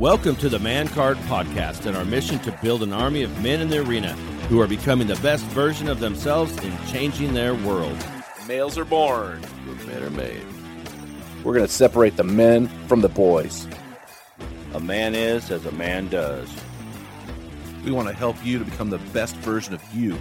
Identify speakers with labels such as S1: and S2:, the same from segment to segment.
S1: Welcome to the Man Card Podcast and our mission to build an army of men in the arena who are becoming the best version of themselves in changing their world.
S2: Males are born, but men are made. We're going to separate the men from the boys.
S1: A man is as a man does.
S3: We want to help you to become the best version of you.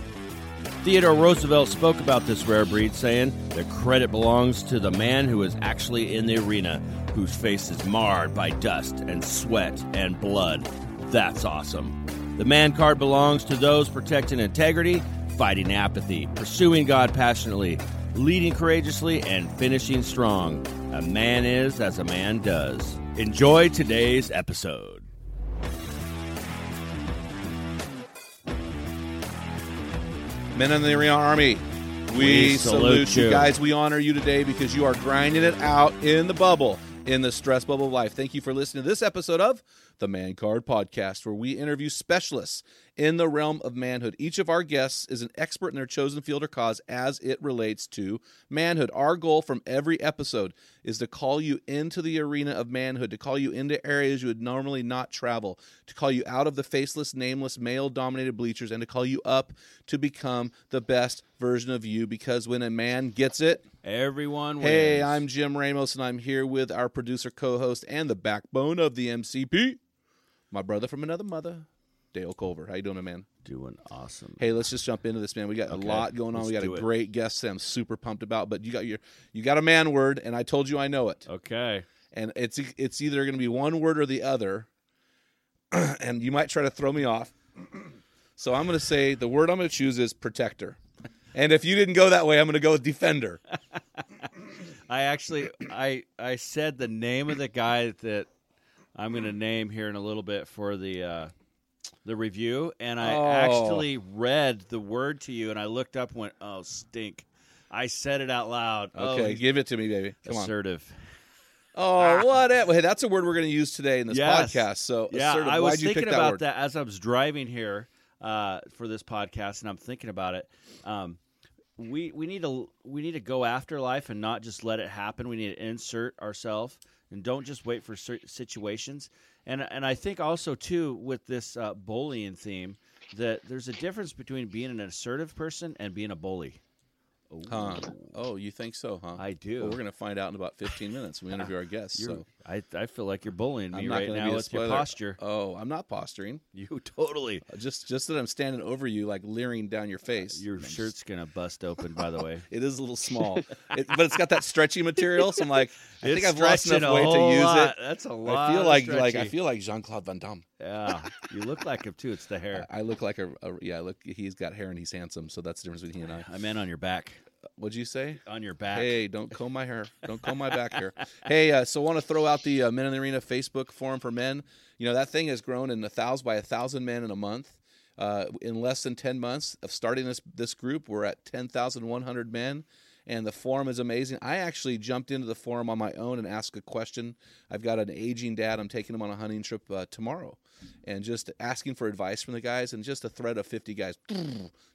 S1: Theodore Roosevelt spoke about this rare breed, saying, The credit belongs to the man who is actually in the arena, whose face is marred by dust and sweat and blood. That's awesome. The man card belongs to those protecting integrity, fighting apathy, pursuing God passionately, leading courageously, and finishing strong. A man is as a man does. Enjoy today's episode.
S3: Men in the Arena Army, we,
S1: We
S3: salute,
S1: salute
S3: you.
S1: you.
S3: Guys, we honor you today because you are grinding it out in the bubble, in the stress bubble of life. Thank you for listening to this episode of the Man Card Podcast, where we interview specialists in the realm of manhood. Each of our guests is an expert in their chosen field or cause as it relates to manhood. Our goal from every episode is to call you into the arena of manhood, to call you into areas you would normally not travel, to call you out of the faceless, nameless, male dominated bleachers, and to call you up to become the best version of you. Because when a man gets it,
S1: Everyone wins.
S3: Hey, I'm Jim Ramos, and I'm here with our producer, co-host, and the backbone of the MCP, my brother from another mother, Dale Culver. How you doing, man?
S1: doing awesome.
S3: Hey, let's just jump into this, man. We got
S1: Okay,
S3: a lot going on. We got a
S1: it.
S3: great guest that I'm super pumped about. But you got your, you got a man word, and I told you I know it,
S1: Okay.
S3: and it's it's either going to be one word or the other, and you might try to throw me off. So I'm going to say the word I'm going to choose is protector. And if you didn't go that way, I'm going to go with defender.
S1: I actually I I said the name of the guy that I'm going to name here in a little bit for the uh, the review, and I
S3: Oh.
S1: actually read the word to you, and I looked up, and went, "Oh, stink!" I said it out loud.
S3: Okay,
S1: oh,
S3: give it to me, baby. Come on.
S1: assertive.
S3: Oh, whatever. Hey, that's a word we're going to use today in this
S1: Yes.
S3: podcast. So,
S1: Yeah,
S3: assertive.
S1: I was
S3: Why'd
S1: thinking
S3: that
S1: about
S3: word?
S1: that as I was driving here uh, for this podcast, and I'm thinking about it. Um, we we need to we need to go after life and not just let it happen. We need to insert ourselves and don't just wait for situations. And and I think also too with this uh, bullying theme that there's a difference between being an assertive person and being a bully.
S3: Huh. Oh, you think so, huh?
S1: I do.
S3: Well, we're going to find out in about 15 minutes when we interview our guests.
S1: You're-
S3: So,
S1: I I feel like you're bullying me
S3: I'm not
S1: right
S3: to
S1: now
S3: be a
S1: your
S3: spoiler.
S1: posture.
S3: Oh, I'm not posturing.
S1: You totally.
S3: Uh, just just that I'm standing over you, like leering down your uh, face.
S1: Your shirt's gonna bust open. By the way.
S3: it is a little small, it, but it's got that stretchy material. So I'm like, I think
S1: It's
S3: I've lost
S1: stretching
S3: enough
S1: a
S3: weight to use
S1: lot.
S3: it.
S1: That's a lot.
S3: I feel
S1: of
S3: like like I
S1: stretchy.
S3: feel like Jean Claude Van Damme.
S1: Yeah, you look like him too. It's the hair.
S3: I look like a, a yeah. I Look, he's got hair and he's handsome. So that's the difference between he and I.
S1: I meant on your back.
S3: What'd you say?
S1: On your back.
S3: Hey, don't comb my hair. Don't comb my back hair. Hey, uh, so want to throw out the uh, Men in the Arena Facebook forum for men. You know that thing has grown in a thousand by a thousand men in a month. Uh, in less than ten months of starting this this group, we're at ten thousand one hundred men, and the forum is amazing. I actually jumped into the forum on my own and asked a question. I've got an aging dad. I'm taking him on a hunting trip uh, tomorrow, and just asking for advice from the guys, and just a thread of fifty guys.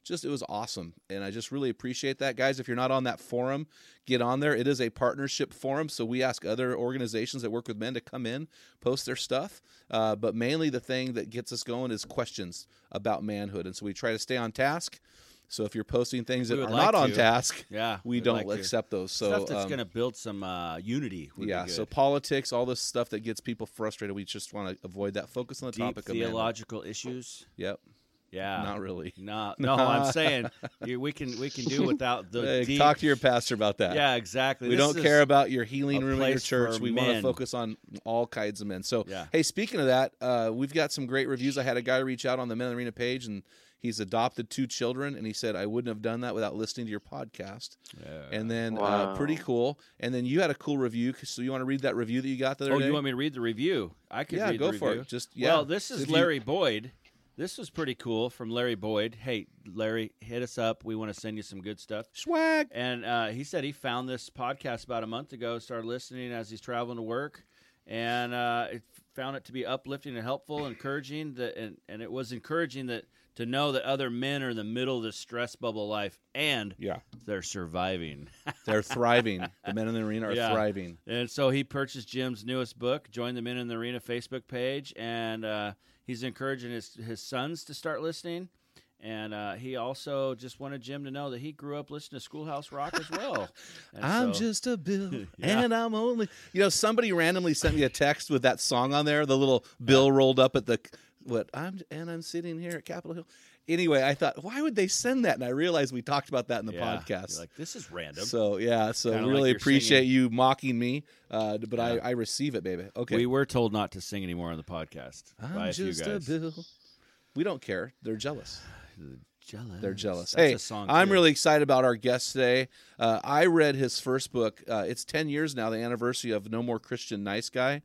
S3: Just it was awesome, and I just really appreciate that, guys. If you're not on that forum, get on there. It is a partnership forum, so we ask other organizations that work with men to come in, post their stuff. Uh, but mainly, the thing that gets us going is questions about manhood, and so we try to stay on task. So if you're posting things that are
S1: would
S3: not
S1: like
S3: on task,
S1: Yeah,
S3: we don't
S1: like to.
S3: accept those. So
S1: Stuff that's
S3: um,
S1: going to build some uh, unity. Would
S3: yeah, so politics, all this stuff that gets people frustrated, we just want to avoid that. Focus on the
S1: deep
S3: topic of
S1: theological issues.
S3: Yep,
S1: Yeah,
S3: not really.
S1: No, no, I'm saying you, we can we can do without the
S3: Hey,
S1: deep.
S3: talk to your pastor about that.
S1: yeah, exactly.
S3: We
S1: This
S3: don't care about your healing room at your church. We want to focus on all kinds of men. So,
S1: Yeah.
S3: hey, speaking of that, uh, we've got some great reviews. I had a guy reach out on the Men Arena page, and he's adopted two children, and he said I wouldn't have done that without listening to your podcast. And then, uh, pretty cool. And then you had a cool review. So you want to read that review that you got the other
S1: Oh,
S3: day?
S1: you want me to read the review? I could
S3: Yeah,
S1: read
S3: go
S1: the
S3: for it. Just- yeah.
S1: Well, this
S3: So
S1: is
S3: if you-
S1: Larry Boyd. This was pretty cool from Larry Boyd. Hey, Larry, hit us up. We want to send you some good stuff.
S3: Swag.
S1: And uh, he said he found this podcast about a month ago, started listening as he's traveling to work, and uh, it found it to be uplifting and helpful, encouraging. That and, and it was encouraging that to know that other men are in the middle of this stress bubble life and
S3: Yeah,
S1: they're surviving.
S3: they're thriving. the Men in the Arena are
S1: Yeah.
S3: thriving.
S1: And so he purchased Jim's newest book, joined the Men in the Arena Facebook page, and uh, he's encouraging his, his sons to start listening. And uh, he also just wanted Jim to know that he grew up listening to Schoolhouse Rock as well. And
S3: I'm
S1: so-
S3: just a bill,
S1: Yeah.
S3: and I'm only. You know, somebody randomly sent me a text with that song on there. The little bill rolled up at the what? I'm and I'm sitting here at Capitol Hill. Anyway, I thought, why would they send that? And I realized we talked about that in the
S1: Yeah.
S3: podcast.
S1: You're like this is random.
S3: so yeah, so
S1: Kinda
S3: really
S1: you're
S3: appreciate
S1: singing.
S3: you mocking me, uh, but I,
S1: Yeah.
S3: I receive it, baby. Okay,
S1: We were told not to sing anymore on the podcast
S3: I'm
S1: a few
S3: just a
S1: guys.
S3: bill. We don't care. They're jealous.
S1: Jealous.
S3: They're jealous.
S1: That's
S3: hey,
S1: a song
S3: I'm
S1: too.
S3: really excited about our guest today. Uh, I read his first book. Uh, it's 10 years now, the anniversary of No More Christian Nice Guy.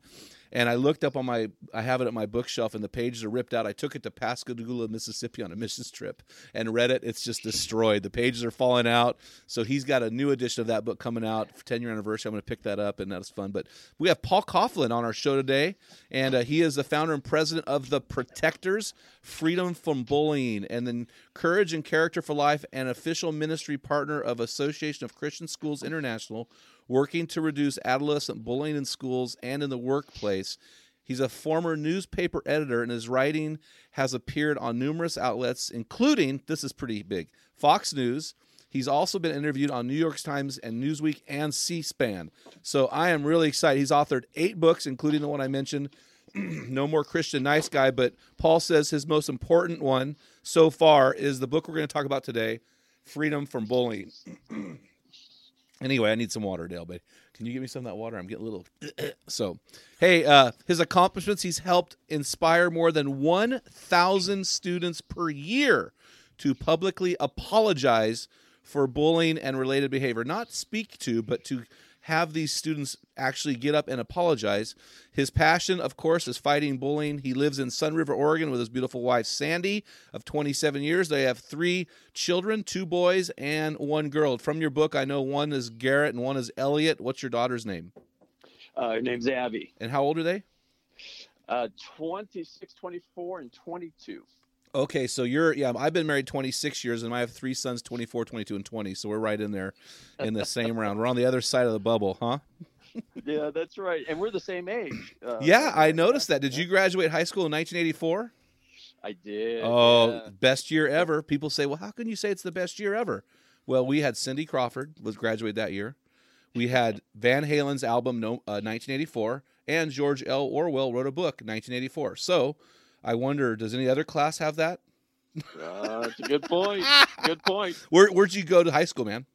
S3: And I looked up on my, I have it at my bookshelf, and the pages are ripped out. I took it to Pascagoula, Mississippi on a missions trip and read it. It's just destroyed. The pages are falling out. So he's got a new edition of that book coming out for 10 year anniversary. I'm going to pick that up, and that's fun. But we have Paul Coughlin on our show today, and uh, he is the founder and president of the Protectors Freedom from Bullying, and then Courage and Character for Life, an official ministry partner of Association of Christian Schools International, working to reduce adolescent bullying in schools and in the workplace. He's a former newspaper editor, and his writing has appeared on numerous outlets, including this is pretty big Fox News. He's also been interviewed on New York Times and Newsweek and C SPAN. So I am really excited. He's authored eight books, including the one I mentioned, No More Christian Nice Guy. But Paul says his most important one so far is the book we're going to talk about today Free Us from Bullying. Anyway, I need some water, Dale. But can you give me some of that water? I'm getting a little. so, hey, uh, his accomplishments: he's helped inspire more than 1,000 students per year to publicly apologize for bullying and related behavior. Not speak to, but to have these students actually get up and apologize. His passion, of course, is fighting bullying. He lives in Sunriver, Oregon, with his beautiful wife, Sandy, of 27 years. They have three children two boys and one girl. From your book, I know one is Garrett and one is Elliot. What's your daughter's name?
S4: Uh, her name's Abby.
S3: And how old are they?
S4: Uh, 26, 24, and 22.
S3: Okay, so you're yeah. I've been married 26 years, and I have three sons, 24, 22, and 20. So we're right in there, in the same round. We're on the other side of the bubble, huh?
S4: Yeah, that's right. And we're the same age. Uh,
S3: Yeah, I noticed that. Did you graduate high school in 1984?
S4: I did.
S3: Oh,
S4: yeah.
S3: best year ever. People say, "Well, how can you say it's the best year ever?" Well, we had Cindy Crawford was graduated that year. We had Van Halen's album no, uh, 1984, and George L. Orwell wrote a book 1984. So, I wonder, does any other class have that?
S4: Uh, that's a good point. good point.
S3: Where where'd you go to high school, man?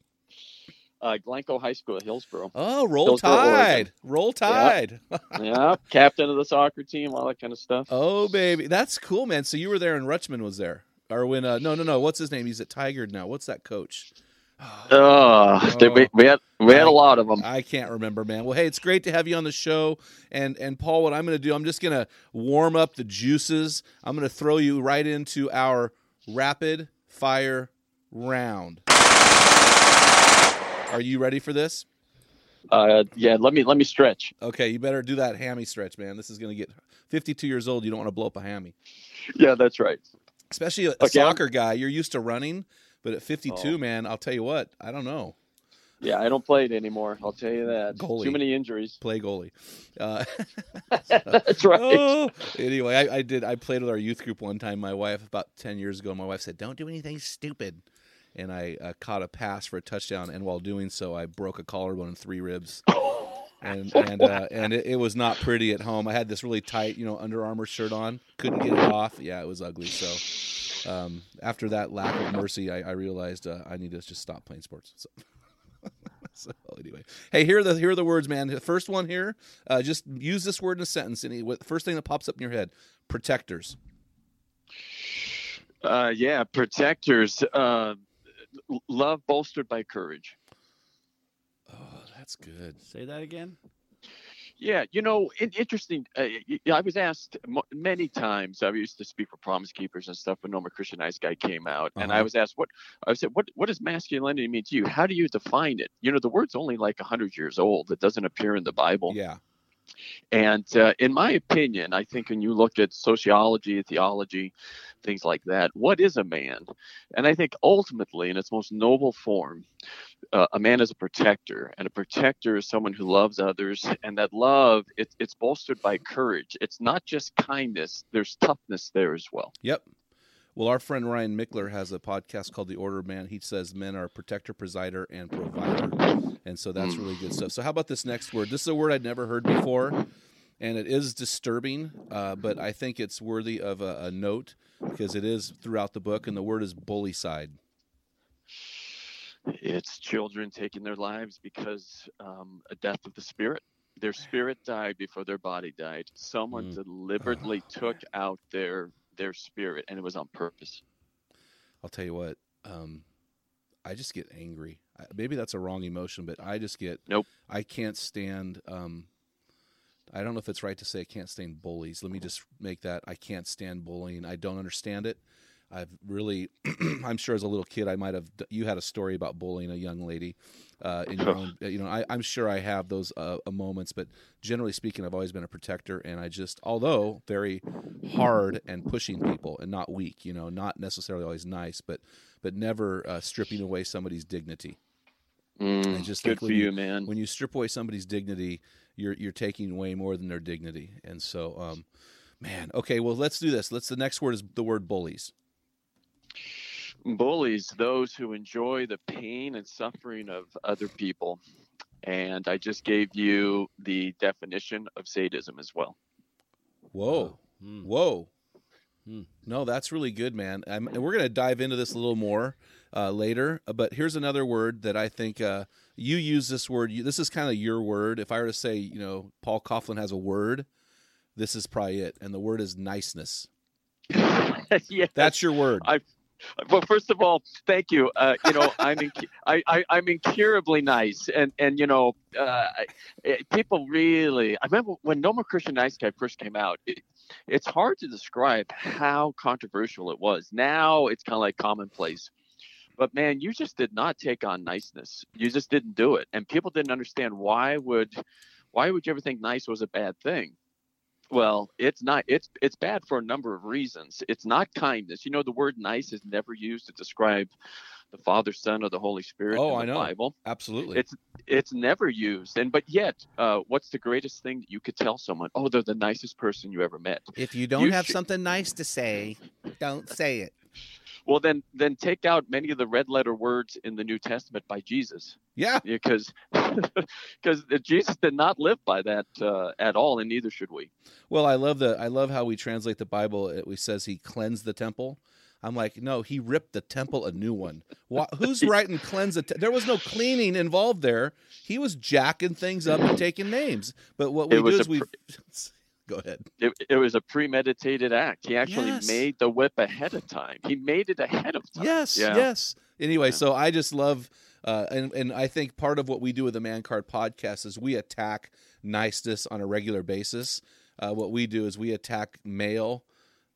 S4: Uh, Glencoe High School, at Hillsboro.
S3: Oh, roll
S4: Hillsboro, Oregon.
S3: tide, roll tide.
S4: yeah, captain of the soccer team, all that kind of stuff.
S3: oh, baby, that's cool, man. So you were there, and Rutschman was there, or when? Uh, no, no, no. What's his name? He's at Tigard now. What's that coach?
S4: Uh,
S3: Oh.
S4: we, we had we had a lot of them.
S3: I can't remember, man. Well, hey, it's great to have you on the show. And and Paul, what I'm going to do, I'm just going to warm up the juices. I'm going to throw you right into our rapid fire round. Are you ready for this?
S4: Uh, yeah, let me let me stretch.
S3: Okay, you better do that hammy stretch, man. This is going to get 52 years old. You don't want to blow up a hammy,
S4: Yeah, that's right.
S3: especially a, a
S4: Okay, I'm-
S3: soccer guy. You're used to running, but at 52,
S4: Oh.
S3: man, I'll tell you what. I don't know.
S4: Yeah, I don't play it anymore. I'll tell you that.
S3: Goalie.
S4: Too many injuries.
S3: Play goalie. Uh,
S4: that's right.
S3: oh. Anyway, I, I did. I played with our youth group one time. My wife about ten years ago. My wife said, "Don't do anything stupid," and I uh, caught a pass for a touchdown. And while doing so, I broke a collarbone and three ribs. And and uh, and it, it was not pretty at home. I had this really tight, you know, Under Armour shirt on. Couldn't get it off. Yeah, it was ugly. So um, after that lack of mercy, I, I realized uh, I need to just stop playing sports. So. so anyway, hey, here are the here are the words, man. The first one here, uh, just use this word in a sentence. Any first thing that pops up in your head? Protectors.
S4: Uh, yeah, protectors. Uh, love bolstered by courage.
S3: Oh, that's good.
S1: Say that again.
S4: Yeah, you know, in, interesting. Uh, I was asked many times. I used to speak for Promise Keepers and stuff when No More Christian Nice Guy came out, and I
S3: Uh-huh.
S4: was asked, "What?" I said, "What? What does masculinity mean to you? How do you define it?" You know, the word's only like hundred years old. It doesn't appear in the Bible.
S3: Yeah.
S4: And uh, in my opinion, I think when you look at sociology, theology, things like that, what is a man? And I think ultimately, in its most noble form, uh, a man is a protector, and a protector is someone who loves others, and that love it, it's bolstered by courage. It's not just kindness; there's toughness there as well.
S3: Yep. Well, our friend Ryan Michler has a podcast called The Order of Man. He says men are protector, presider, and provider. And so that's really good stuff. So, how about this next word? This is a word I'd never heard before, and it is disturbing, uh, but I think it's worthy of a, a note because it is throughout the book, and the word is bullycide.
S4: It's children taking their lives because um, a death of the spirit. Their spirit died before their body died. Someone
S3: Mm.
S4: deliberately took out their their spirit, and it was on purpose.
S3: I'll tell you what, um, I just get angry. Maybe that's a wrong emotion, but I just get
S4: Nope.
S3: I can't stand. Um, I don't know if it's right to say I can't stand bullies. Let me just make that I can't stand bullying. I don't understand it. I've really, I'm sure as a little kid, I might have. You had a story about bullying a young lady uh, in your own. You know, I, I'm sure I have those uh, uh, moments, but generally speaking, I've always been a protector, and I just, although very hard and pushing people and not weak, you know, not necessarily always nice, but but never uh, stripping away somebody's dignity.
S4: Mm,
S3: just
S4: good for
S3: when
S4: you, man.
S3: when you strip away somebody's dignity, you're you're taking way more than their dignity. And so, um, man, okay, well, let's do this. Let's. The next word is the word bullies.
S4: Bullies, those who enjoy the pain and suffering of other people. And I just gave you the definition of sadism as well.
S3: Whoa,
S1: Hmm.
S3: whoa.
S1: Hmm.
S3: No, that's really good, man. I'm, and we're going to dive into this a little more uh, later. uh, But here's another word that I think uh, you use this word. You, this is kind of your word. If I were to say, you know, Paul Coughlin has a word, this is probably it. And the word is niceness.
S4: yeah,
S3: That's your word.
S4: I- well, first of all, thank you. Uh, you know, I'm inc- I, I, I'm incurably nice, and and you know, uh, people really. I remember when No More Christian Nice Guy first came out. It, it's hard to describe how controversial it was. Now it's kind of like commonplace. But man, you just did not take on niceness. You just didn't do it, and people didn't understand why would, why would you ever think nice was a bad thing? Well, it's not. It's it's bad for a number of reasons. It's not kindness. You know, the word "nice" is never used to describe the Father, Son, or the Holy Spirit
S3: Oh,
S4: in the
S3: I know.
S4: Bible.
S3: Absolutely.
S4: It's it's never used. And but yet, uh, what's the greatest thing that you could tell someone? Oh, they're the nicest person you ever met.
S5: If you don't
S4: You
S5: have
S4: should-
S5: something nice to say, don't say it.
S4: Well, then then take out many of the red letter words in the New Testament by Jesus,
S3: yeah.
S4: because because Jesus did not live by that uh, at all, and neither should we.
S3: Well, I love the I love how we translate the Bible. It we says he cleansed the temple. I'm like, no, he ripped the temple a new one. Why, who's writing cleanse the? Te- there was no cleaning involved there. He was jacking things up and taking names. But what we do is
S4: a
S3: we go ahead.
S4: It, it was a premeditated act. He actually
S3: Yes.
S4: made the whip ahead of time. He made it ahead of time.
S3: Yes,
S4: Yeah.
S3: yes. Anyway,
S4: Yeah.
S3: so I just love, uh, and and I think part of what we do with the Man Card podcast is we attack niceness on a regular basis. Uh, what we do is we attack male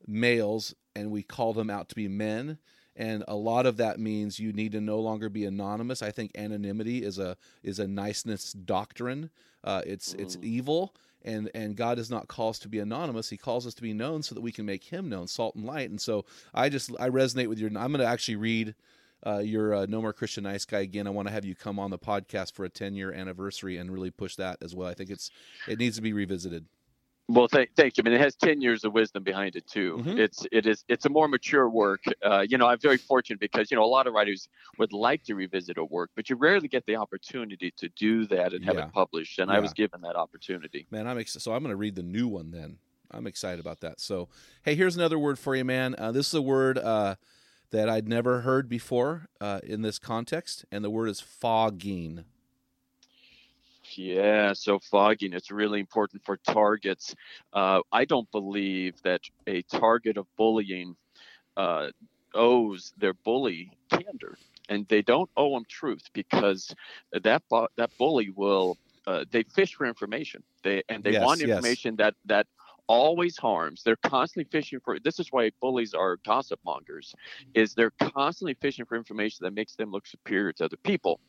S3: males and we call them out to be men. And a lot of that means you need to no longer be anonymous. I think anonymity is a is a niceness doctrine. Uh, it's it's evil, and and God does not call us to be anonymous. He calls us to be known so that we can make Him known, salt and light. And so I just I resonate with your. I'm going to actually read uh, your uh, No More Christian Nice Guy again. I want to have you come on the podcast for a 10 year anniversary and really push that as well. I think it's it needs to be revisited.
S4: Well, thank, thank you. I mean, it has ten years of wisdom behind it too.
S3: Mhm.
S4: It's it is it's a more mature work. Uh, you know, I'm very fortunate because you know a lot of writers would like to revisit a work, but you rarely get the opportunity to do that and have
S3: Yeah.
S4: it published. And I was given that opportunity.
S3: Man, I'm ex- so I'm going to read the new one then. I'm excited about that. So, hey, here's another word for you, man. Uh, this is a word uh, that I'd never heard before uh, in this context, and the word is fogging.
S4: Yeah, so fogging it's really important for targets. Uh, I don't believe that a target of bullying uh, owes their bully candor, and they don't owe them truth because that bu- that bully will uh, they fish for information. They and they
S3: Yes,
S4: want
S3: yes.
S4: information that that always harms. They're constantly fishing for. This is why bullies are gossip mongers. Is they're constantly fishing for information that makes them look superior to other people,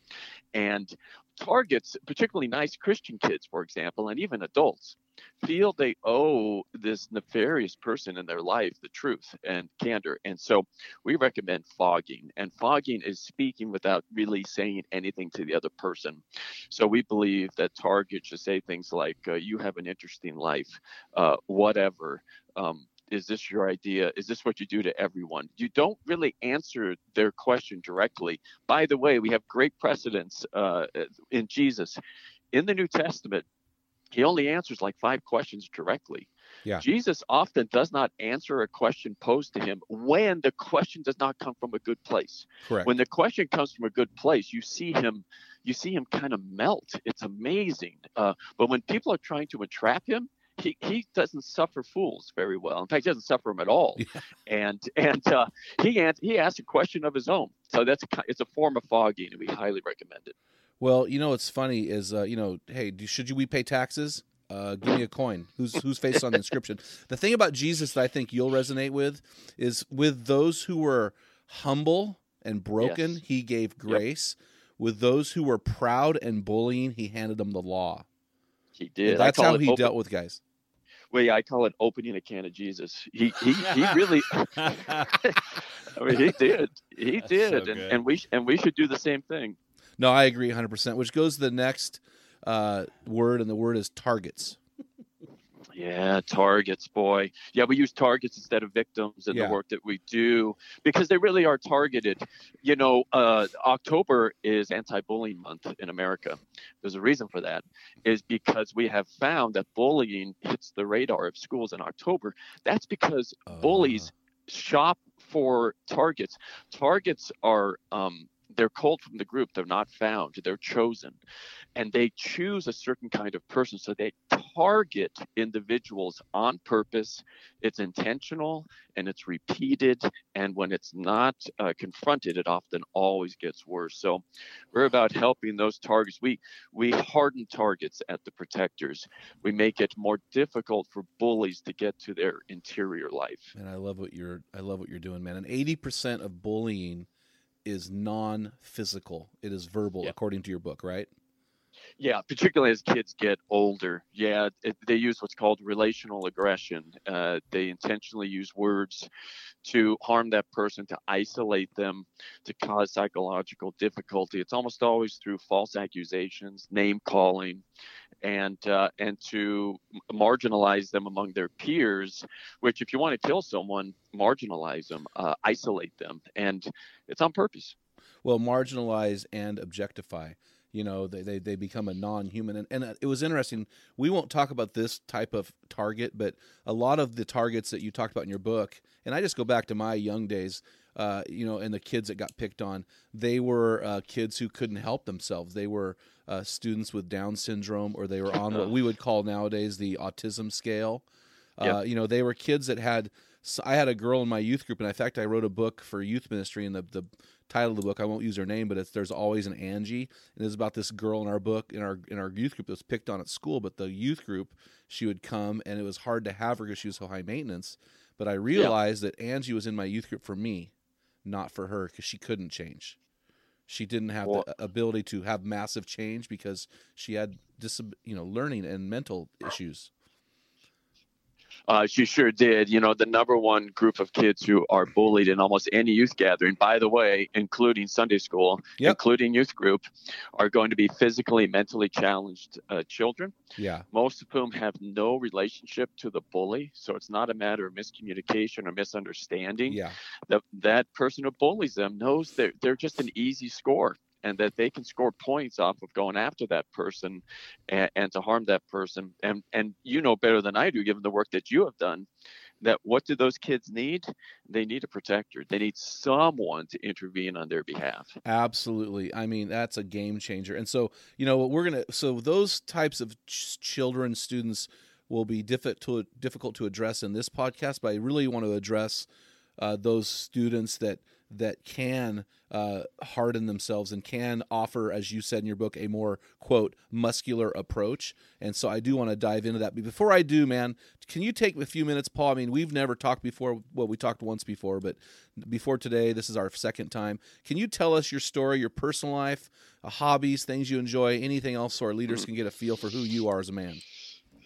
S4: and targets, particularly nice Christian kids, for example, and even adults, feel they owe this nefarious person in their life the truth and candor. And so we recommend fogging. And fogging is speaking without really saying anything to the other person. So we believe that targets should say things like, uh, You have an interesting life, uh, whatever. Um, is this your idea? Is this what you do to everyone? You don't really answer their question directly. By the way, we have great precedents uh, in Jesus. In the New Testament, he only answers like five questions directly.
S3: Yeah.
S4: Jesus often does not answer a question posed to him when the question does not come from a good place.
S3: Correct.
S4: When the question comes from a good place, you see him, you see him kind of melt. It's amazing. Uh, but when people are trying to entrap him, he, he doesn't suffer fools very well. In fact, he doesn't suffer them at all.
S3: Yeah.
S4: And and uh, he ans- he asked a question of his own. So that's a, it's a form of fogging, and we highly recommend it.
S3: Well, you know what's funny is, uh, you know, hey, do, should you we pay taxes? Uh, give me a coin. Who's whose face on the inscription? The thing about Jesus that I think you'll resonate with is with those who were humble and broken,
S4: Yes.
S3: he gave grace. With those who were proud and bullying, he handed them the law.
S4: He did.
S3: That's how he
S4: open-
S3: dealt with guys.
S4: Yeah, I call it opening a can of Jesus. He he, he really. I mean, he did. He
S1: That's
S4: did,
S1: so
S4: and,
S1: good.
S4: and we and we should do the same thing.
S3: No, I agree 100%, which goes to the next uh, word, and the word is targets.
S4: Yeah, targets, boy. Yeah, we use targets instead of victims in
S3: Yeah.
S4: the work that we do because they really are targeted. You know, uh, October is anti-bullying month in America. There's a reason for that, is because we have found that bullying hits the radar of schools in October. That's because bullies shop for targets. Targets are um, they're called from the group. They're not found. They're chosen, and they choose a certain kind of person. So they target individuals on purpose. It's intentional and it's repeated. And when it's not uh, confronted, it often always gets worse. So we're about helping those targets. We we harden targets at the protectors. We make it more difficult for bullies to get to their interior life.
S3: And I love what you're I love what you're doing, man. And 80% of bullying is non-physical. It is verbal
S4: Yeah.
S3: according to your book, right?
S4: Yeah, particularly as kids get older. Yeah, it, they use what's called relational aggression. Uh, they intentionally use words to harm that person, to isolate them, to cause psychological difficulty. It's almost always through false accusations, name calling, and uh, and to marginalize them among their peers. Which, if you want to kill someone, marginalize them, uh, isolate them, and it's on purpose.
S3: Well, marginalize and objectify. You know, they, they, they become a non-human. And, and it was interesting. We won't talk about this type of target, but a lot of the targets that you talked about in your book, and I just go back to my young days, uh, you know, and the kids that got picked on, they were uh, kids who couldn't help themselves. They were uh, students with Down syndrome, or they were on what we would call nowadays the autism scale. Uh,
S4: Yep.
S3: You know, they were kids that had. So I had a girl in my youth group, and in fact, I wrote a book for youth ministry. And the, the title of the book, I won't use her name, but it's "There's Always an Angie," and it's about this girl in our book in our in our youth group that was picked on at school. But the youth group, she would come, and it was hard to have her because she was so high maintenance. But I realized that Angie was in my youth group for me, not for her, because she couldn't change. She didn't have
S4: Well-
S3: the ability to have massive change because she had dis- you know learning and mental issues.
S4: Uh, she sure did. You know, the number one group of kids who are bullied in almost any youth gathering, by the way, including Sunday school,
S3: Yep.
S4: including youth group, are going to be physically, mentally challenged uh, children,
S3: Yeah.
S4: most of whom have no relationship to the bully. So it's not a matter of miscommunication or misunderstanding.
S3: Yeah.
S4: That that person who bullies them knows they're, they're just an easy score and that they can score points off of going after that person and, and to harm that person. And and you know better than I do, given the work that you have done, that what do those kids need? They need a protector. They need someone to intervene on their behalf.
S3: Absolutely. I mean, that's a game changer. And so, you know, what we're going to, so those types of ch- children, students will be difficult to, difficult to address in this podcast, but I really want to address uh, those students that, that can uh, harden themselves and can offer, as you said in your book, a more quote muscular approach. And so I do want to dive into that. But before I do, man, can you take a few minutes, Paul? I mean, we've never talked before. Well, we talked once before, but before today, this is our second time. Can you tell us your story, your personal life, uh, hobbies, things you enjoy, anything else, so our leaders can get a feel for who you are as a man?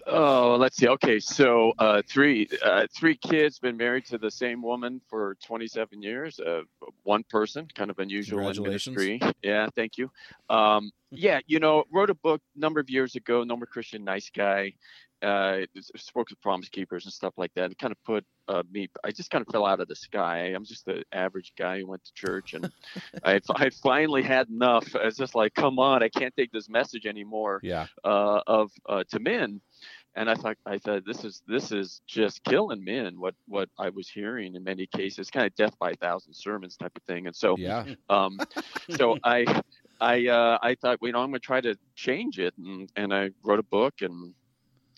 S4: Oh, let's see. Okay, so uh, three uh, three kids, been married to the same woman for 27 years. Uh, one person, kind of unusual in ministry. Yeah, thank you. Um, yeah, you know, wrote a book a number of years ago. No more Christian, nice guy. Uh, spoke with Promise Keepers and stuff like that. It kind of put uh, me. I just kind of fell out of the sky. I'm just the average guy who went to church, and I I finally had enough. It's just like, come on, I can't take this message anymore
S3: Yeah.
S4: uh, of uh, to men, and I thought I thought this is this is just killing men. What what I was hearing in many cases, kind of death by a thousand sermons type of thing. And so
S3: Yeah.
S4: um, so I I uh, I thought you know I'm going to try to change it, and and I wrote a book, and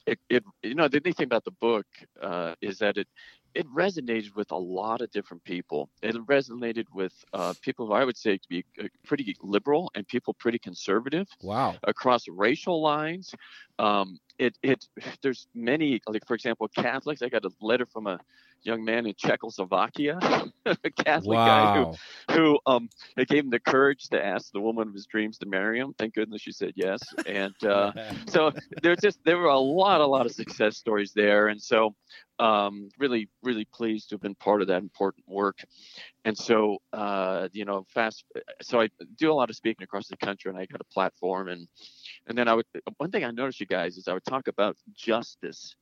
S4: it it you know the neat thing about the book uh, is that it it resonated with a lot of different people. It resonated with uh, people who I would say to be uh, pretty liberal and people pretty conservative
S3: Wow.
S4: across racial lines. Um, it it there's many like for example Catholics. I got a letter from a young man in Czechoslovakia, a Catholic guy who who um it gave him the courage to ask the woman of his dreams to marry him. Thank goodness she said yes. And uh, so there's just there were a lot a lot of success stories there, and so um, really really pleased to have been part of that important work. And so uh, you know fast so I do a lot of speaking across the country, and I got a platform and and then I would one thing I noticed you guys is I would talk about justice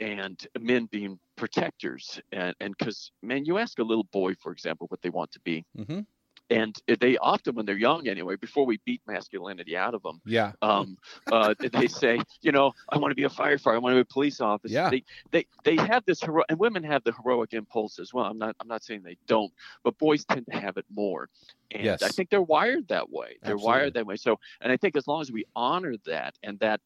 S4: and men being protectors and and because man you ask a little boy for example what they want to be
S3: hmm
S4: and they often when they're young anyway before we beat masculinity out of them
S3: Yeah.
S4: um, uh, they say you know i want to be a firefighter i want to be a police officer
S3: Yeah.
S4: they, they they have this hero and women have the heroic impulse as well i'm not i'm not saying they don't but boys tend to have it more and
S3: Yes.
S4: i think they're wired that way they're
S3: Absolutely.
S4: wired that way so and i think as long as we honor that and that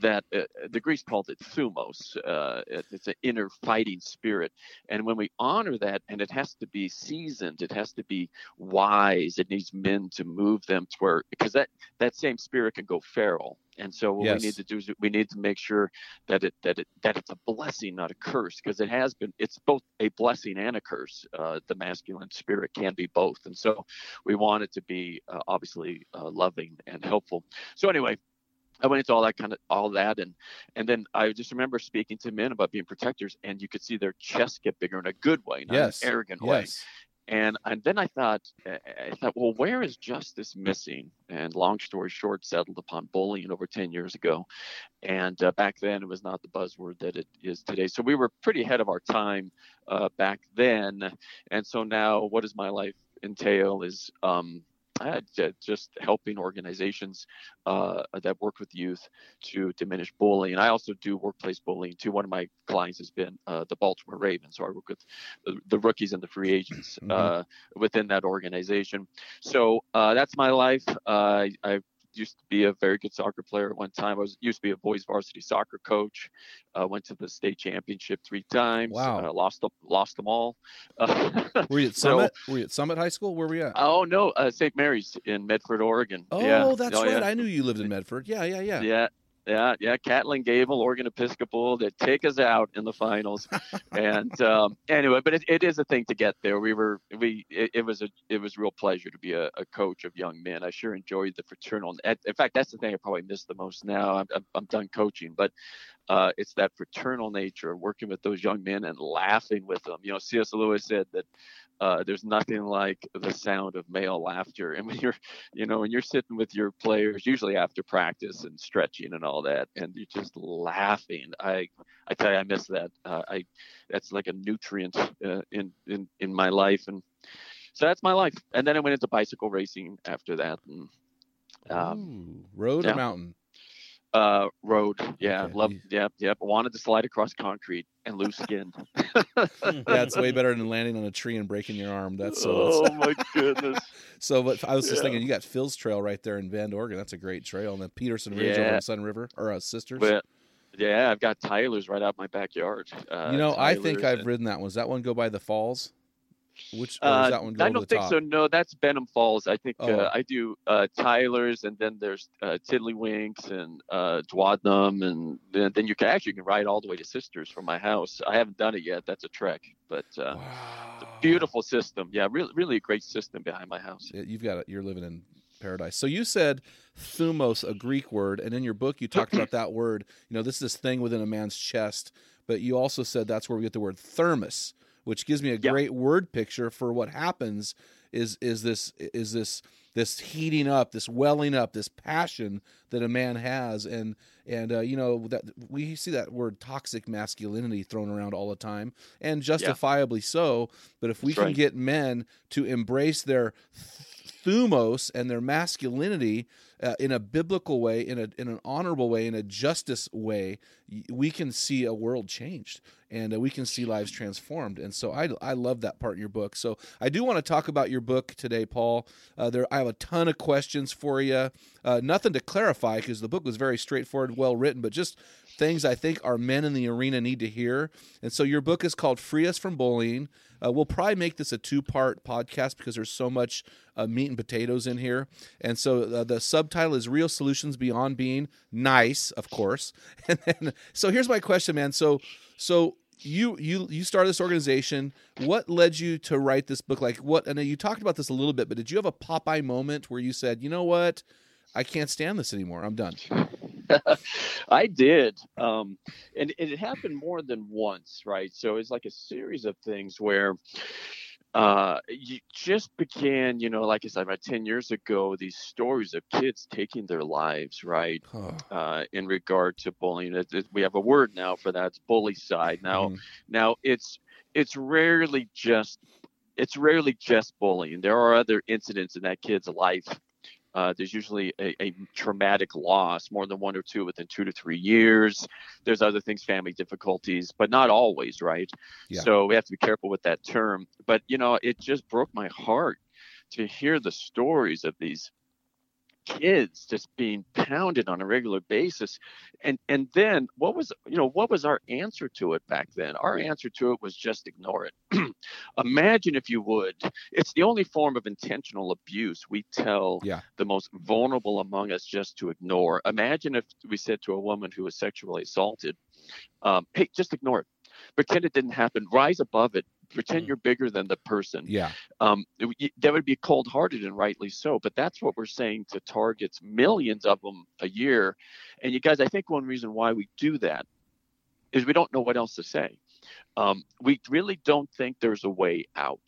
S4: that uh, the Greeks called it thumos. Uh, it, it's an inner fighting spirit, and when we honor that, and it has to be seasoned, it has to be wise. It needs men to move them to where because that that same spirit can go feral. And so what
S3: Yes.
S4: we need to do is we need to make sure that it that it that it's a blessing, not a curse, because it has been. It's both a blessing and a curse. Uh, the masculine spirit can be both, and so we want it to be uh, obviously uh, loving and helpful. So anyway, I went into all that kind of all that, and and then I just remember speaking to men about being protectors, and you could see their chests get bigger in a good way, not
S3: Yes.
S4: an arrogant way. And and then I thought, I thought, well, where is justice missing? And long story short, settled upon bullying over ten years ago, and uh, back then it was not the buzzword that it is today. So we were pretty ahead of our time uh, back then, and so now, what does my life entail? Is um, just helping organizations uh, that work with youth to diminish bullying. I also do workplace bullying too. One of my clients has been uh, the Baltimore Ravens, so I work with the, the rookies and the free agents
S3: Mhm.
S4: uh, within that organization. So uh, that's my life. Uh, I used to be a very good soccer player at one time. I was used to be a boys varsity soccer coach. Uh, went to the state championship three times.
S3: Wow.
S4: Uh, lost them, lost them all. Uh,
S3: Were you at
S4: So-
S3: Summit? were you at Summit High School? Where were you at?
S4: oh no, uh, St. Mary's in Medford, Oregon.
S3: Oh,
S4: yeah.
S3: that's
S4: Oh,
S3: right.
S4: yeah.
S3: I knew you lived in Medford. Yeah, yeah, yeah.
S4: Yeah. Yeah, yeah. Catlin Gable, Oregon Episcopal, that take us out in the finals. and um, anyway, but it, it is a thing to get there. We were we it, it was a it was a real pleasure to be a, a, coach of young men. I sure enjoyed the fraternal. In fact, that's the thing I probably miss the most now. I'm I'm, I'm done coaching, but uh, it's that fraternal nature of working with those young men and laughing with them. You know, C.S. Lewis said that uh, there's nothing like the sound of male laughter. And when you're, you know, when you're sitting with your players, usually after practice and stretching and all that, and you're just laughing, I, I tell you, I miss that. Uh, I, that's like a nutrient uh, in in in my life, and so that's my life. And then I went into bicycle racing after that. And,
S3: um, Ooh, road yeah. or mountain?
S4: Uh, road. Yeah, love. Yep, yep. Wanted to slide across concrete and loose skin.
S3: yeah, it's way better than landing on a tree and breaking your arm. That's so.
S4: Oh my goodness.
S3: so, but I was just yeah. thinking, you got Phil's Trail right there in Bend, Oregon. That's a great trail, and then Peterson Ridge yeah. over in Sunriver or uh, Sisters.
S4: But, yeah, I've got Tyler's right out my backyard.
S3: Uh, you know, Tyler's I think I've and... ridden that one. Does that one go by the falls? Which uh, that one? I
S4: don't think
S3: top?
S4: so. No, that's Benham Falls. I think uh, oh. uh, I do uh, Tyler's, and then there's uh, Tiddlywinks and uh, Dwadnum, and then, then, you can actually you can ride all the way to Sisters from my house. I haven't done it yet. That's a trek, but uh, wow. beautiful system. Yeah, really, really a great system behind my house.
S3: You've got it. You're living in paradise. So you said thumos, a Greek word, and in your book you talked about that word. You know, this is this thing within a man's chest, but you also said that's where we get the word thermos which gives me a great word picture for what happens is is this is this this heating up, this welling up, this passion that a man has, and and uh, you know that we see that word toxic masculinity thrown around all the time, and justifiably yeah. so. But if we That's can right. get men to embrace their thumos and their masculinity uh, in a biblical way, in a in an honorable way, in a justice way, we can see a world changed and uh, we can see lives transformed. And so I, I love that part in your book. So I do want to talk about your book today, Paul. Uh, there I have a ton of questions for you. Uh, nothing to clarify because the book was very straightforward, well written, but just things I think our men in the arena need to hear. And so your book is called "Free Us from Bullying." Uh, we'll probably make this a two-part podcast because there's so much uh, meat and potatoes in here. And so uh, the subtitle is "Real Solutions Beyond Being Nice," of course. And then, so here's my question, man. So so you you you started this organization. What led you to write this book? Like what? And you talked about this a little bit, but did you have a Popeye moment where you said, you know what, I can't stand this anymore. I'm done.
S4: I did, um, and it happened more than once, right? So it's like a series of things where uh, you just began, you know, like I said, about 10 years ago, these stories of kids taking their lives, right? Huh. Uh, in regard to bullying. It, it, we have a word now for that. It's bullycide. Now, mm. now it's, it's rarely just, it's rarely just bullying. There are other incidents in that kid's life uh, there's usually a, a, traumatic loss, more than one or two within two to three years. There's other things, family difficulties, but not always, right? Yeah. So we have to be careful with that term. But, you know, it just broke my heart to hear the stories of these kids just being pounded on a regular basis. And and then what was you know what was our answer to it back then? Our answer to it was just ignore it. Imagine if you would it's the only form of intentional abuse we tell yeah. the most vulnerable among us just to ignore. Imagine if we said to a woman who was sexually assaulted um, hey just ignore it. Pretend it didn't happen. Rise above it pretend mm. you're bigger than the person.
S3: Yeah.
S4: Um, that would be cold hearted and rightly so. But that's what we're saying to targets, millions of them a year. And you guys, I think one reason why we do that is we don't know what else to say. Um, we really don't think there's a way out.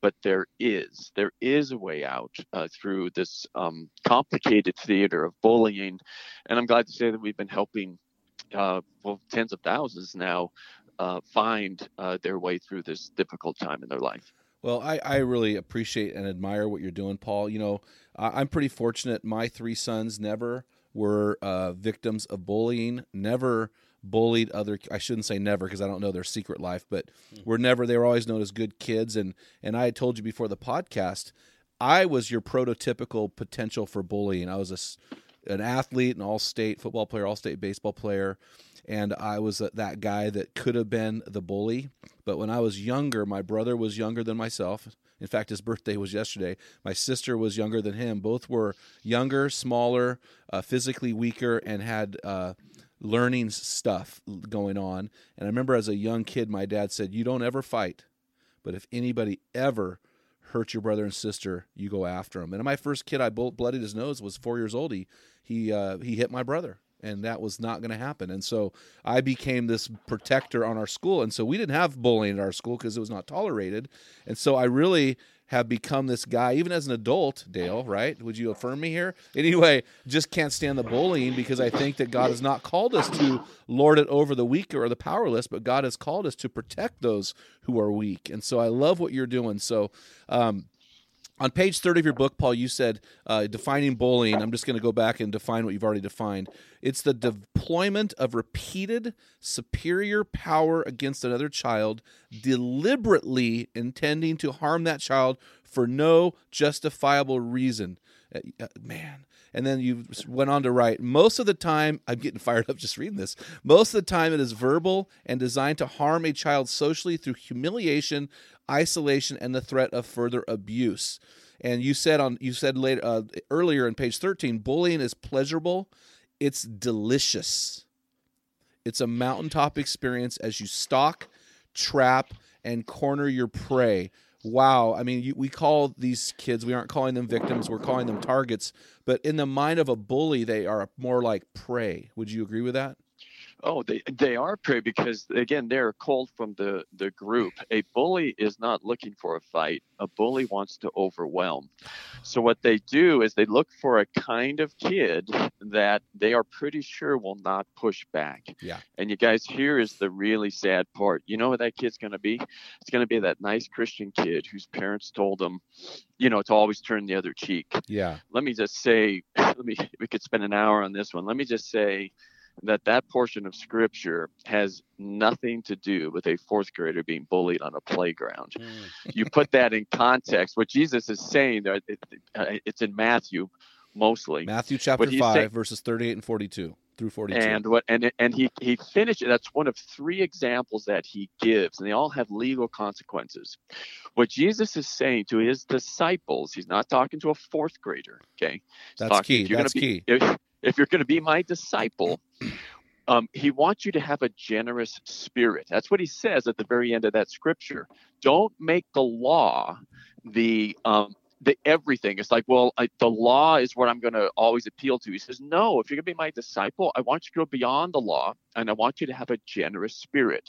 S4: But there is. There is a way out uh, through this um, complicated theater of bullying. And I'm glad to say that we've been helping uh, well, tens of thousands now uh, find uh, their way through this difficult time in their life.
S3: Well, I, I really appreciate and admire what you're doing, Paul. You know, I'm pretty fortunate. My three sons never were uh, victims of bullying, never bullied other I shouldn't say never because I don't know their secret life, but mm-hmm. we're never they were always known as good kids and and I had told you before the podcast, I was your prototypical potential for bullying. I was a, an athlete, an all-state football player, all-state baseball player and I was that guy that could have been the bully. But when I was younger, my brother was younger than myself. In fact, his birthday was yesterday. My sister was younger than him. Both were younger, smaller, uh, physically weaker, and had uh, learning stuff going on. And I remember as a young kid, my dad said, "You don't ever fight, but if anybody ever hurt your brother and sister, you go after them." And my first kid, I bloodied his nose, was four years old. He he uh, he hit my brother and that was not going to happen. And so I became this protector on our school. And so we didn't have bullying at our school because it was not tolerated. And so I really have become this guy, even as an adult, Dale, right? Would you affirm me here? Anyway, just can't stand the bullying because I think that God has not called us to lord it over the weaker or the powerless, but God has called us to protect those who are weak. And so I love what you're doing. So, um, on page 30 of your book, Paul, you said uh, defining bullying. I'm just going to go back and define what you've already defined. It's the deployment of repeated superior power against another child, deliberately intending to harm that child for no justifiable reason. Uh, uh, man. And then you went on to write most of the time, I'm getting fired up just reading this. Most of the time, it is verbal and designed to harm a child socially through humiliation, isolation, and the threat of further abuse. And you said on you said later uh, earlier in page 13, bullying is pleasurable, it's delicious. It's a mountaintop experience as you stalk, trap, and corner your prey. Wow, I mean, you, we call these kids, we aren't calling them victims, we're calling them targets. But in the mind of a bully, they are more like prey. Would you agree with that?
S4: Oh, they they are prey because again they're called from the the group. A bully is not looking for a fight. A bully wants to overwhelm. So what they do is they look for a kind of kid that they are pretty sure will not push back.
S3: Yeah.
S4: And you guys, here is the really sad part. You know what that kid's going to be? It's going to be that nice Christian kid whose parents told them, you know, to always turn the other cheek.
S3: Yeah.
S4: Let me just say, let me we could spend an hour on this one. Let me just say that that portion of scripture has nothing to do with a fourth grader being bullied on a playground. Mm. you put that in context, what Jesus is saying there, it, uh, it's in Matthew mostly.
S3: Matthew chapter 5, saying, verses 38 and 42 through 42.
S4: And what and and he he finished that's one of three examples that he gives and they all have legal consequences. What Jesus is saying to his disciples, he's not talking to a fourth grader, okay?
S3: He's that's key. That's be, key.
S4: If, if you're going to be my disciple, um, he wants you to have a generous spirit. That's what he says at the very end of that scripture. Don't make the law the um, the everything. It's like, well, I, the law is what I'm going to always appeal to. He says, no, if you're going to be my disciple, I want you to go beyond the law and I want you to have a generous spirit.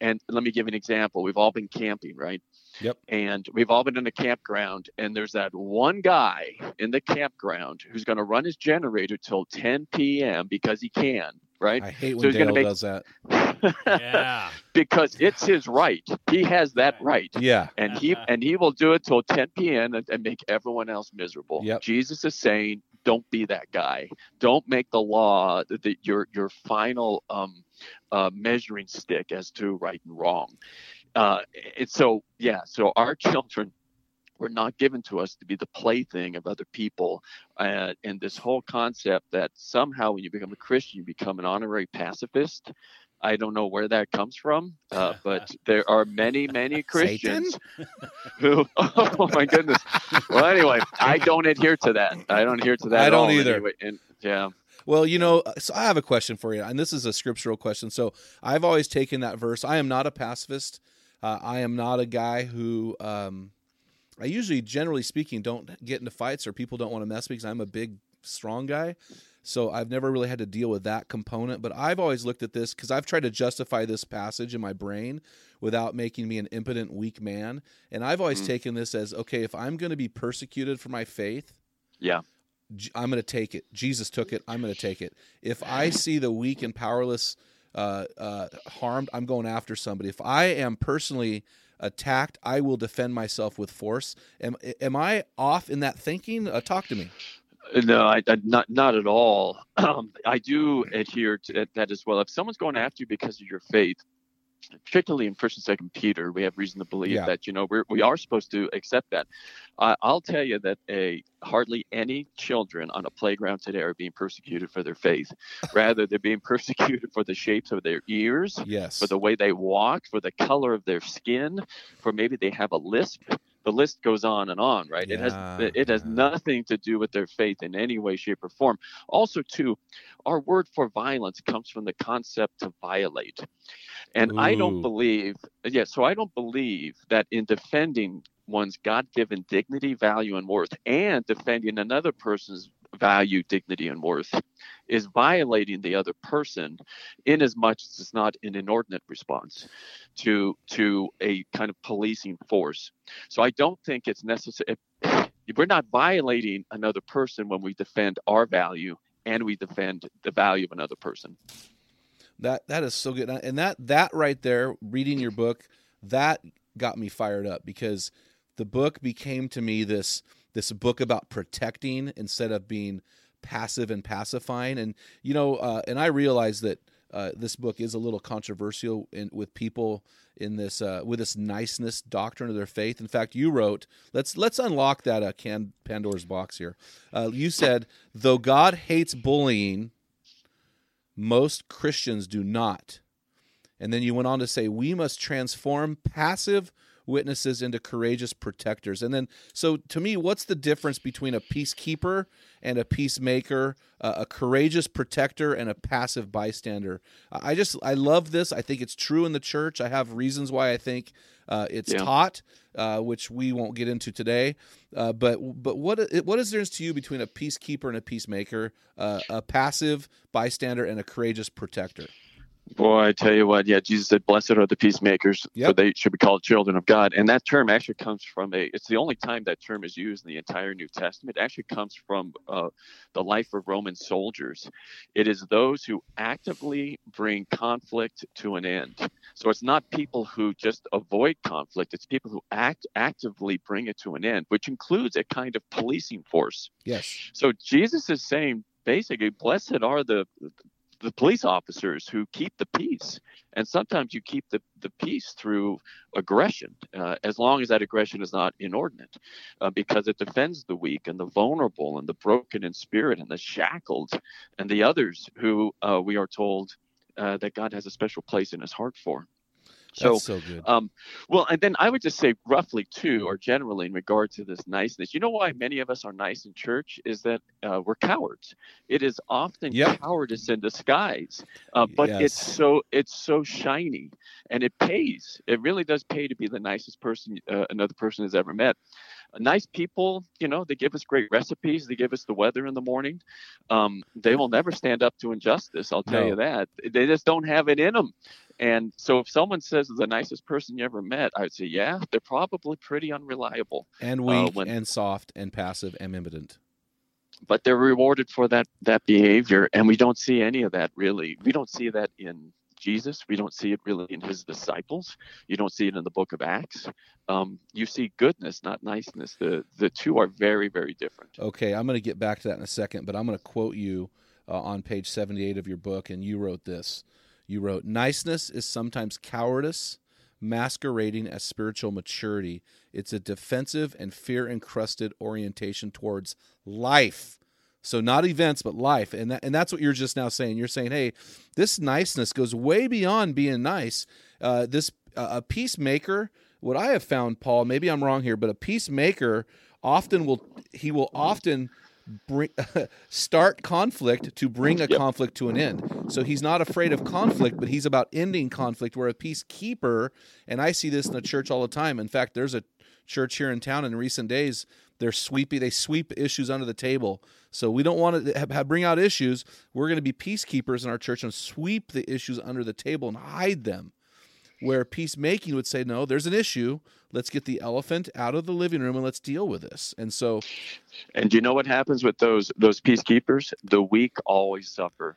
S4: And let me give an example. We've all been camping, right?
S3: Yep.
S4: And we've all been in a campground, and there's that one guy in the campground who's going to run his generator till 10 p.m. because he can, right?
S3: I hate when so Dale make... does that.
S4: yeah. because it's his right. He has that right.
S3: Yeah.
S4: And he and he will do it till 10 p.m. and, and make everyone else miserable.
S3: Yep.
S4: Jesus is saying, don't be that guy. Don't make the law that your your final um, uh, measuring stick as to right and wrong uh, so yeah, so our children were not given to us to be the plaything of other people. Uh, and this whole concept that somehow when you become a Christian, you become an honorary pacifist. I don't know where that comes from, uh, but there are many, many Christians who, oh my goodness. Well, anyway, I don't adhere to that. I don't adhere to that.
S3: I don't either.
S4: Anyway. And, yeah.
S3: Well, you know, so I have a question for you, and this is a scriptural question. So I've always taken that verse. I am not a pacifist. Uh, I am not a guy who um, I usually, generally speaking, don't get into fights or people don't want to mess me because I'm a big, strong guy. So I've never really had to deal with that component. But I've always looked at this because I've tried to justify this passage in my brain without making me an impotent, weak man. And I've always mm-hmm. taken this as okay, if I'm going to be persecuted for my faith,
S4: yeah.
S3: I'm going to take it. Jesus took it. I'm going to take it. If I see the weak and powerless uh, uh, harmed, I'm going after somebody. If I am personally attacked, I will defend myself with force. Am, am I off in that thinking? Uh, talk to me.
S4: No, I, I, not not at all. Um, I do adhere to that as well. If someone's going after you because of your faith, particularly in First and Second Peter, we have reason to believe yeah. that you know we're, we are supposed to accept that. Uh, I'll tell you that a hardly any children on a playground today are being persecuted for their faith. Rather, they're being persecuted for the shapes of their ears,
S3: yes,
S4: for the way they walk, for the color of their skin, for maybe they have a lisp. The list goes on and on, right? it has it has
S3: yeah.
S4: nothing to do with their faith in any way, shape, or form. Also, too, our word for violence comes from the concept to violate, and I don't believe, yeah, so I don't believe that in defending one's God-given dignity, value, and worth, and defending another person's value, dignity, and worth, is violating the other person, in as much as it's not an inordinate response to to a kind of policing force. So I don't think it's necessary. We're not violating another person when we defend our value and we defend the value of another person.
S3: That that is so good, and that that right there, reading your book, that got me fired up because the book became to me this this book about protecting instead of being passive and pacifying. And you know, uh, and I realize that uh, this book is a little controversial in, with people in this uh, with this niceness doctrine of their faith. In fact, you wrote let's let's unlock that uh, can Pandora's box here. Uh, you said though God hates bullying most Christians do not. And then you went on to say, we must transform passive witnesses into courageous protectors. And then, so to me, what's the difference between a peacekeeper and a peacemaker, uh, a courageous protector and a passive bystander? I just, I love this. I think it's true in the church. I have reasons why I think uh, it's
S4: Yeah.
S3: taught, uh, which we won't get into today. Uh, but but what what is there to you between a peacekeeper and a peacemaker, uh, a passive bystander and a courageous protector?
S4: Boy, I tell you what, yeah, Jesus said, Blessed are the peacemakers, for they should be called children of God. And that term actually comes from a, it's the only time that term is used in the entire New Testament. It actually comes from uh, the life of Roman soldiers. It is those who actively bring conflict to an end. So it's not people who just avoid conflict, it's people who act actively bring it to an end, which includes a kind of policing force.
S3: Yes.
S4: So Jesus is saying basically, blessed are the the police officers who keep the peace, and sometimes you keep the, the peace through aggression, uh, as long as that aggression is not inordinate, uh, because it defends the weak and the vulnerable and the broken in spirit and the shackled and the others who uh, we are told uh, that God has a special place in His heart for. So
S3: That's so good.
S4: um, well, and then I would just say roughly too, or generally in regard to this niceness. You know why many of us are nice in church is that uh, we're cowards. It is often
S3: Yep.
S4: cowardice in disguise, uh, but
S3: Yes.
S4: it's so it's so shiny, and it pays. It really does pay to be the nicest person uh, another person has ever met. Uh, nice people, you know, they give us great recipes. They give us the weather in the morning. Um, they will never stand up to injustice. I'll tell
S3: No.
S4: you that. They just don't have it in them. And so if someone says the nicest person you ever met, I would say, yeah, they're probably pretty unreliable,
S3: and
S4: uh,
S3: weak
S4: when-
S3: and soft and passive and impotent.
S4: but they're rewarded for that that behavior. And we don't see any of that really. We don't see that in Jesus. We don't see it really in his disciples. You don't see it in the book of Acts. Um, you see goodness, not niceness. The the two are very, very different.
S3: Okay, I'm going to get back to that in a second, but I'm going to quote you uh, on page 78 of your book, and you wrote this. You wrote, Niceness is sometimes cowardice masquerading as spiritual maturity. It's a defensive and fear encrusted orientation towards life. So not events, but life, and that, and that's what you're just now saying. You're saying, hey, this niceness goes way beyond being nice. Uh, this uh, a peacemaker. What I have found, Paul, maybe I'm wrong here, but a peacemaker often will he will often bring start conflict to bring a
S4: Yep.
S3: conflict to an end. So he's not afraid of conflict, but he's about ending conflict. Where a peacekeeper, and I see this in the church all the time. In fact, there's a church here in town in recent days. They're sweepy. They sweep issues under the table. So we don't want to have, have, bring out issues. We're going to be peacekeepers in our church and sweep the issues under the table and hide them. Where peacemaking would say, no, there's an issue. Let's get the elephant out of the living room and let's deal with this. And so,
S4: And you know what happens with those those peacekeepers? The weak always suffer.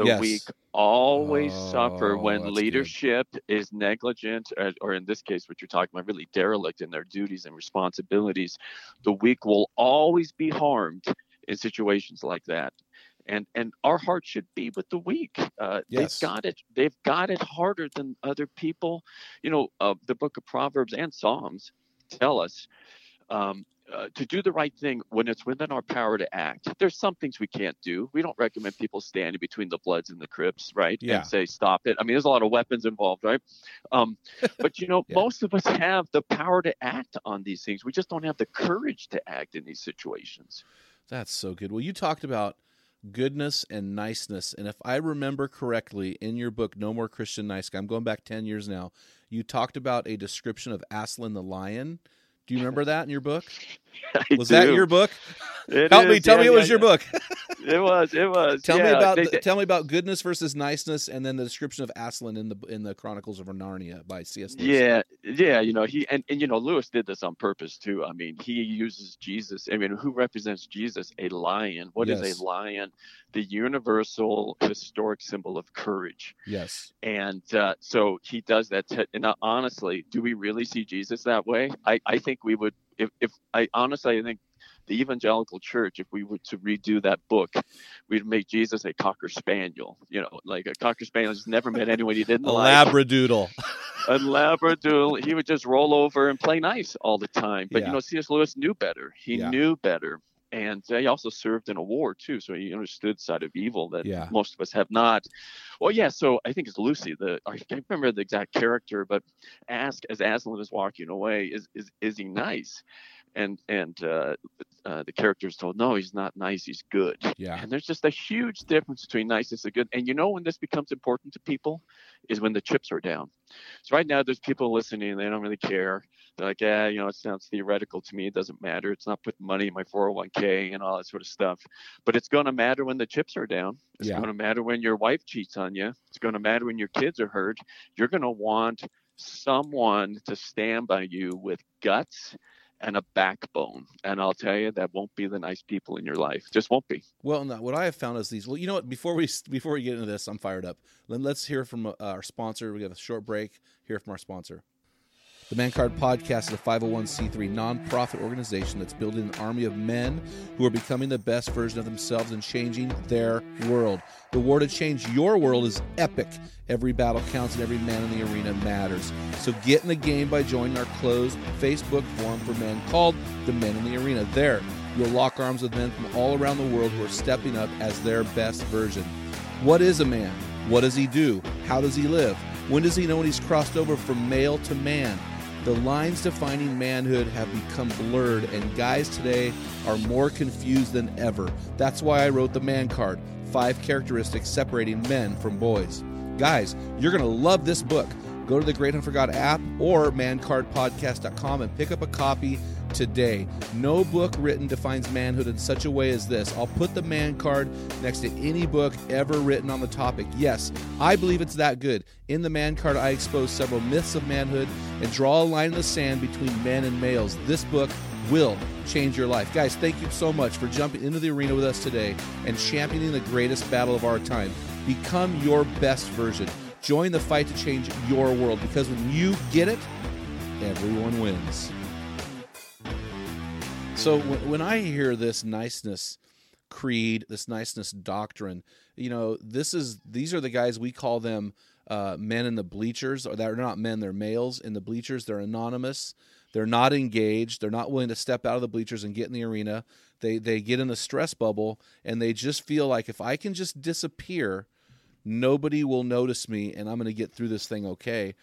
S4: The
S3: Yes.
S4: weak always
S3: Oh,
S4: suffer when
S3: good.
S4: leadership is negligent, or, or in this case, what you're talking about, really derelict in their duties and responsibilities. The weak will always be harmed in situations like that. And and our heart should be with the weak. Uh,
S3: Yes.
S4: They've got it. They've got it harder than other people. You know, uh, the Book of Proverbs and Psalms tell us um, uh, to do the right thing when it's within our power to act. There's some things we can't do. We don't recommend people standing between the Bloods and the Crips, right?
S6: Yeah.
S4: And say, stop it. I mean, there's a lot of weapons involved, right? Um, but, you know,
S6: Yeah.
S4: most of us have the power to act on these things. We just don't have the courage to act in these situations.
S3: That's so good. Well, you talked about goodness and niceness. And if I remember correctly, in your book, No More Christian Nice Guy, I'm going back 10 years now, you talked about a description of Aslan the lion. Do you remember that in your book?
S4: I
S3: Was that your book?
S4: It
S3: Help me. Tell
S4: Yeah,
S3: me it
S4: yeah,
S3: was your
S4: yeah.
S3: book.
S4: It was. It was.
S3: tell me about
S4: they-
S3: the, tell me about goodness versus niceness, and then the description of Aslan in the in the Chronicles of Narnia by C.S. Lewis.
S4: Yeah, yeah, you know, he and, and you know, Lewis did this on purpose too. I mean, he uses Jesus. I mean, who represents Jesus? A lion. What is
S3: Yes.
S4: a lion? The universal historic symbol of courage.
S3: Yes.
S4: And uh, so he does that. To, and uh, honestly, do we really see Jesus that way? I, I think we would. If, if I honestly, I think the evangelical church, if we were to redo that book, we'd make Jesus a cocker spaniel. You know, like a cocker spaniel just never met anyone he didn't like.
S3: A
S4: like
S3: labradoodle.
S4: a labradoodle. He would just roll over and play nice all the time. But
S3: Yeah.
S4: you know, C.S. Lewis knew better. He
S3: Yeah.
S4: knew better, and he also served in a war too, so he understood side of evil that
S3: Yeah.
S4: most of us have not. Well, yeah. So I think it's Lucy. The I can't remember the exact character, but ask as Aslan is walking away, is is is he nice? And and uh, uh, the character is told, no, he's not nice. He's good.
S3: Yeah.
S4: And there's just a huge difference between niceness and good. And you know when this becomes important to people is when the chips are down. So right now there's people listening, they don't really care. They're like, yeah, you know, it sounds theoretical to me. It doesn't matter. It's not putting money in my 401k and all that sort of stuff. But it's going to matter when the chips are down. It's
S3: Yeah.
S4: going to matter when your wife cheats on you. It's going to matter when your kids are hurt. You're going to want someone to stand by you with guts and a backbone. And I'll tell you, that won't be the nice people in your life. Just won't be.
S3: Well, no, what I have found is these. Well, you know what? Before we before we get into this, I'm fired up. Let's hear from uh, our sponsor. We have a short break. Hear from our sponsor. The Man Card Podcast is a 501c3 nonprofit organization that's building an army of men who are becoming the best version of themselves and changing their world. The war to change your world is epic. Every battle counts and every man in the arena matters. So get in the game by joining our closed Facebook forum for men called The Men in the Arena. There, you'll lock arms with men from all around the world who are stepping up as their best version. What is a man? What does he do? How does he live? When does he know when he's crossed over from male to man? The lines defining manhood have become blurred, and guys today are more confused than ever. That's why I wrote the Man Card Five Characteristics Separating Men from Boys. Guys, you're going to love this book. Go to the Great Hunt app or mancardpodcast.com and pick up a copy today. No book written defines manhood in such a way as this. I'll put the man card next to any book ever written on the topic. Yes, I believe it's that good. In the man card, I expose several myths of manhood and draw a line in the sand between men and males. This book will change your life. Guys, thank you so much for jumping into the arena with us today and championing the greatest battle of our time. Become your best version. Join the fight to change your world because when you get it, everyone wins. So when, when I hear this niceness creed, this niceness doctrine, you know, this is these are the guys we call them uh, men in the bleachers, or they're not men, they're males in the bleachers. They're anonymous. They're not engaged. They're not willing to step out of the bleachers and get in the arena. They they get in the stress bubble and they just feel like if I can just disappear, nobody will notice me and I'm going to get through this thing okay.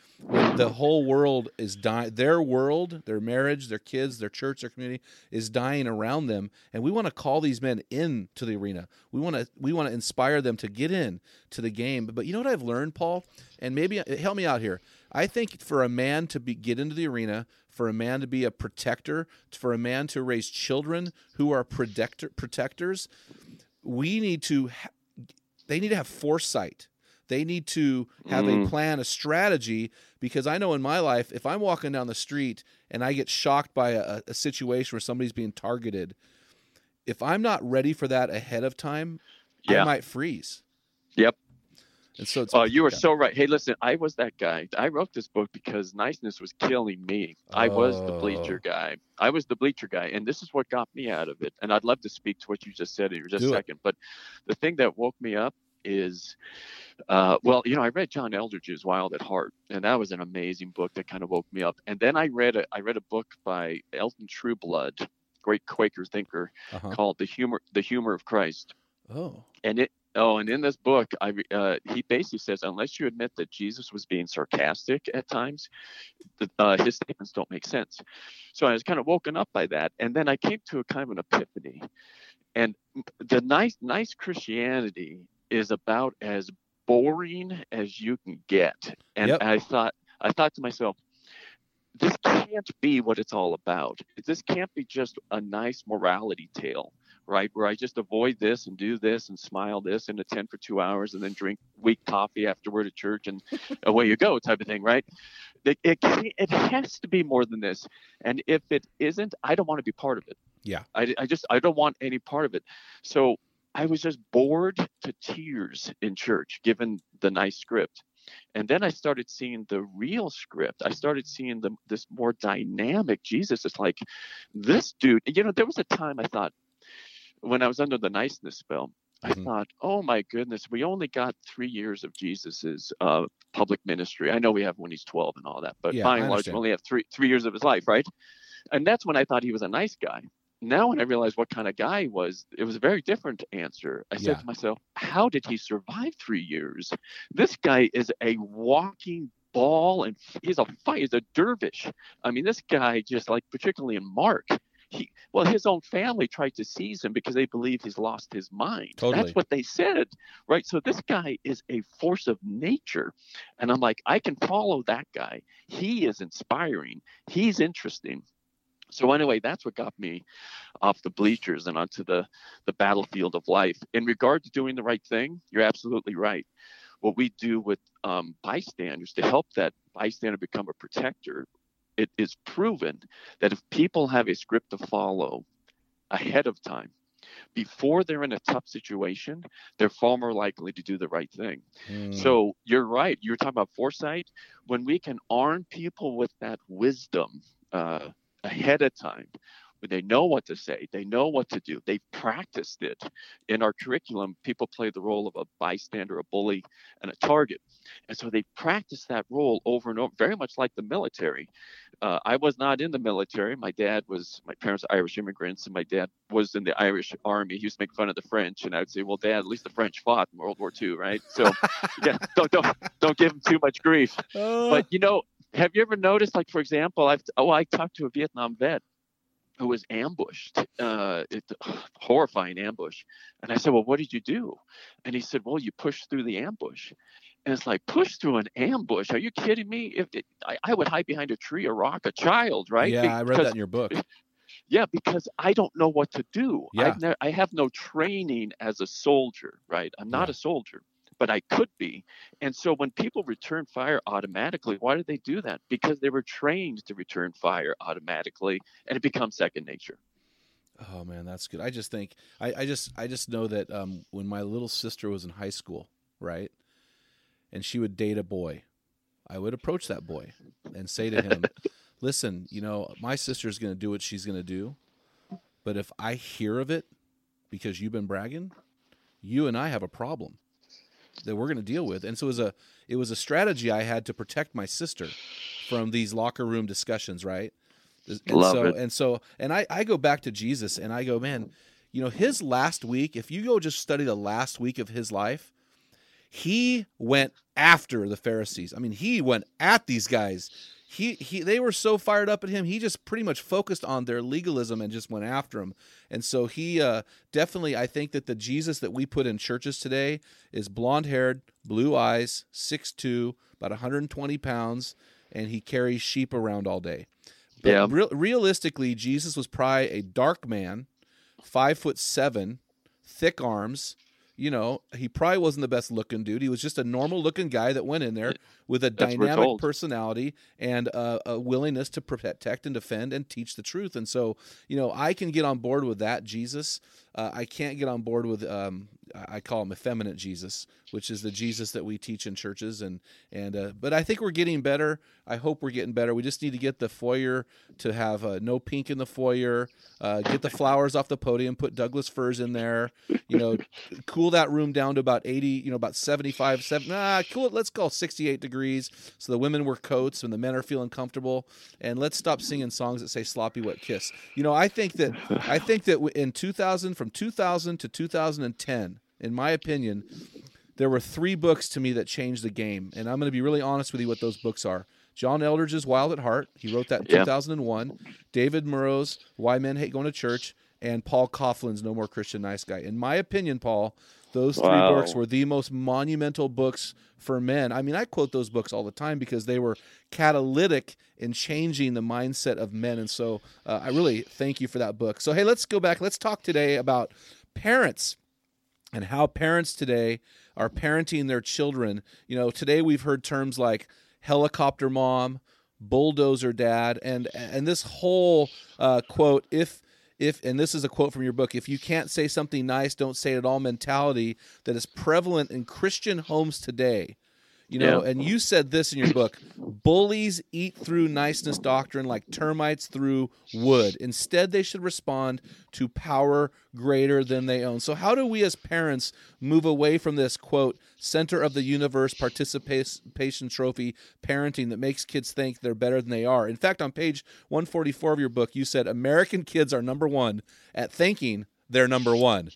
S3: The whole world is dying, their world, their marriage, their kids, their church, their community is dying around them, and we want to call these men into the arena. We want to we want to inspire them to get in to the game. But, you know what I've learned, Paul, and maybe uh, help me out here. I think for a man to be get into the arena, for a man to be a protector, for a man to raise children who are protector protectors, we need to they need to have foresight. They need to have a
S4: Mm.
S3: plan, a strategy, because I know in my life, if I'm walking down the street and I get shocked by a, a situation where somebody's being targeted, if I'm not ready for that ahead of time, I might freeze.
S4: Yep.
S3: And so
S4: Oh, you were
S3: yeah.
S4: so right. Hey, listen, I was that guy. I wrote this book because niceness was killing me. I was the
S3: Oh.
S4: bleacher guy. I was the bleacher guy, and this is what got me out of it. And I'd love to speak to what you just said in just
S3: Do
S4: a
S3: it.
S4: second. But the thing that woke me up is, uh, well, you know, I read John Eldredge's Wild at Heart, and that was an amazing book that kind of woke me up. And then I read a I read a book by Elton Trueblood great Quaker thinker
S3: Uh-huh.
S4: called the humor the humor of Christ.
S3: Oh.
S4: And it oh, and in this book, I uh, he basically says unless you admit that Jesus was being sarcastic at times, the, uh, his statements don't make sense. So I was kind of woken up by that, and then I came to a kind of an epiphany. And the nice nice Christianity is about as boring as you can get. And
S3: Yep.
S4: I thought I thought to myself, this can't be what it's all about. This can't be just a nice morality tale, right? Where I just avoid this and do this and smile this and attend for two hours and then drink weak coffee afterward at church and away you go type of thing, right? It, it, it has to be more than this. And if it isn't, I don't want to be part of it.
S3: Yeah.
S4: I, I just, I don't want any part of it. So I was just bored to tears in church, given the nice script. And then I started seeing the real script. I started seeing the, this more dynamic Jesus. It's like this dude. You know, there was a time I thought when I was under the niceness spell, I
S3: Mhm.
S4: thought, oh my goodness, we only got three years of Jesus's uh, public ministry. I know we have when he's 12 and all that, but
S3: Yeah,
S4: by and large, we only have three three years of his life, right? And that's when I thought he was a nice guy. Now, when I realized what kind of guy he was, it was a very different answer. I said
S3: Yeah.
S4: to myself, how did he survive three years? This guy is a walking ball and he's a fight. He's a dervish. I mean, this guy just like, particularly in Mark, he well, his own family tried to seize him because they believe he's lost his mind.
S3: Totally.
S4: That's what they said, right? So this guy is a force of nature, and I'm like, I can follow that guy. He is inspiring. He's interesting. So anyway, that's what got me off the bleachers and onto the the battlefield of life. In regard to doing the right thing, you're absolutely right. What we do with um, bystanders to help that bystander become a protector, it is proven that if people have a script to follow ahead of time, before they're in a tough situation, they're far more likely to do the right thing.
S3: Mm.
S4: So you're right. You're talking about foresight. When we can arm people with that wisdom uh, ahead of time, when they know what to say, they know what to do, they've practiced it. In our curriculum, people play the role of a bystander, a bully, and a target. And so they practice that role over and over, very much like the military. Uh, I was not in the military. My dad was, my parents are Irish immigrants, and my dad was in the Irish army. He used to make fun of the French, and I would say, "Well, Dad, at least the French fought in World War II, right?" So, yeah, don't don't don't give them too much grief.
S3: Uh,
S4: But you know, have you ever noticed, like for example, I've oh, I talked to a Vietnam vet who was ambushed, uh, it, horrifying ambush, and I said, "Well, what did you do?" And he said, "Well, you pushed through the ambush." And it's like push through an ambush. Are you kidding me? If it, I, I would hide behind a tree or rock, a child, right?
S3: Yeah, I read that in your book.
S4: yeah, because I don't know what to do.
S3: Yeah.
S4: I have no training as a soldier, right? I'm not
S3: Yeah.
S4: a soldier, but I could be. And so when people return fire automatically, why do they do that? Because they were trained to return fire automatically, and it becomes second nature.
S3: Oh man, that's good. I just think I, I just I just know that um, when my little sister was in high school, right, and she would date a boy, I would approach that boy and say to him, "Listen, you know, my sister's going to do what she's going to do, but if I hear of it because you've been bragging, you and I have a problem that we're going to deal with." And so it was a it was a strategy I had to protect my sister from these locker room discussions, right? And
S4: Love
S3: so
S4: it.
S3: and so and I I go back to Jesus and I go, man, you know, his last week, if you go just study the last week of his life, he went after the Pharisees. I mean, he went at these guys. He he they were so fired up at him. He just pretty much focused on their legalism and just went after them. And so he uh, definitely, I think that the Jesus that we put in churches today is blonde haired, blue eyes, 6'2", about 120 pounds, and he carries sheep around all day. But
S4: Yeah.
S3: real, realistically, Jesus was probably a dark man, five foot seven, thick arms. You know, he probably wasn't the best looking dude. He was just a normal looking guy that went in there with a
S4: That's
S3: dynamic personality and uh, a willingness to protect and defend and teach the truth. And so, you know, I can get on board with that Jesus. Uh, I can't get on board with um, I call him effeminate Jesus, which is the Jesus that we teach in churches. And and uh, but I think we're getting better. I hope we're getting better. We just need to get the foyer to have uh, no pink in the foyer. Uh, get the flowers off the podium. Put Douglas firs in there. You know, cool that room down to about eighty. You know, about 75, 70, Nah, cool it. Let's call sixty-eight degrees. So the women wear coats and the men are feeling comfortable. And let's stop singing songs that say "sloppy wet kiss." You know, I think that I think that in two thousand, from two thousand to two thousand and ten in my opinion, there were three books to me that changed the game. And I'm going to be really honest with you what those books are. John Eldredge's Wild at Heart. He wrote that in yeah. 2001. David Murrow's Why Men Hate Going to Church. And Paul Coughlin's No More Christian Nice Guy. In my opinion, Paul, those three wow. books were the most monumental books for men. I mean, I quote those books all the time because they were catalytic in changing the mindset of men. And so uh, I really thank you for that book. So, hey, let's go back. Let's talk today about parents and how parents today are parenting their children. You know, today we've heard terms like helicopter mom, bulldozer dad, and and this whole uh, quote if if and this is a quote from your book if you can't say something nice don't say it at all mentality that is prevalent in christian homes today you know, yeah. and you said this in your book bullies eat through niceness doctrine like termites through wood. Instead, they should respond to power greater than they own. So, how do we as parents move away from this, quote, center of the universe participation trophy parenting that makes kids think they're better than they are? In fact, on page 144 of your book, you said American kids are number one at thinking they're number one.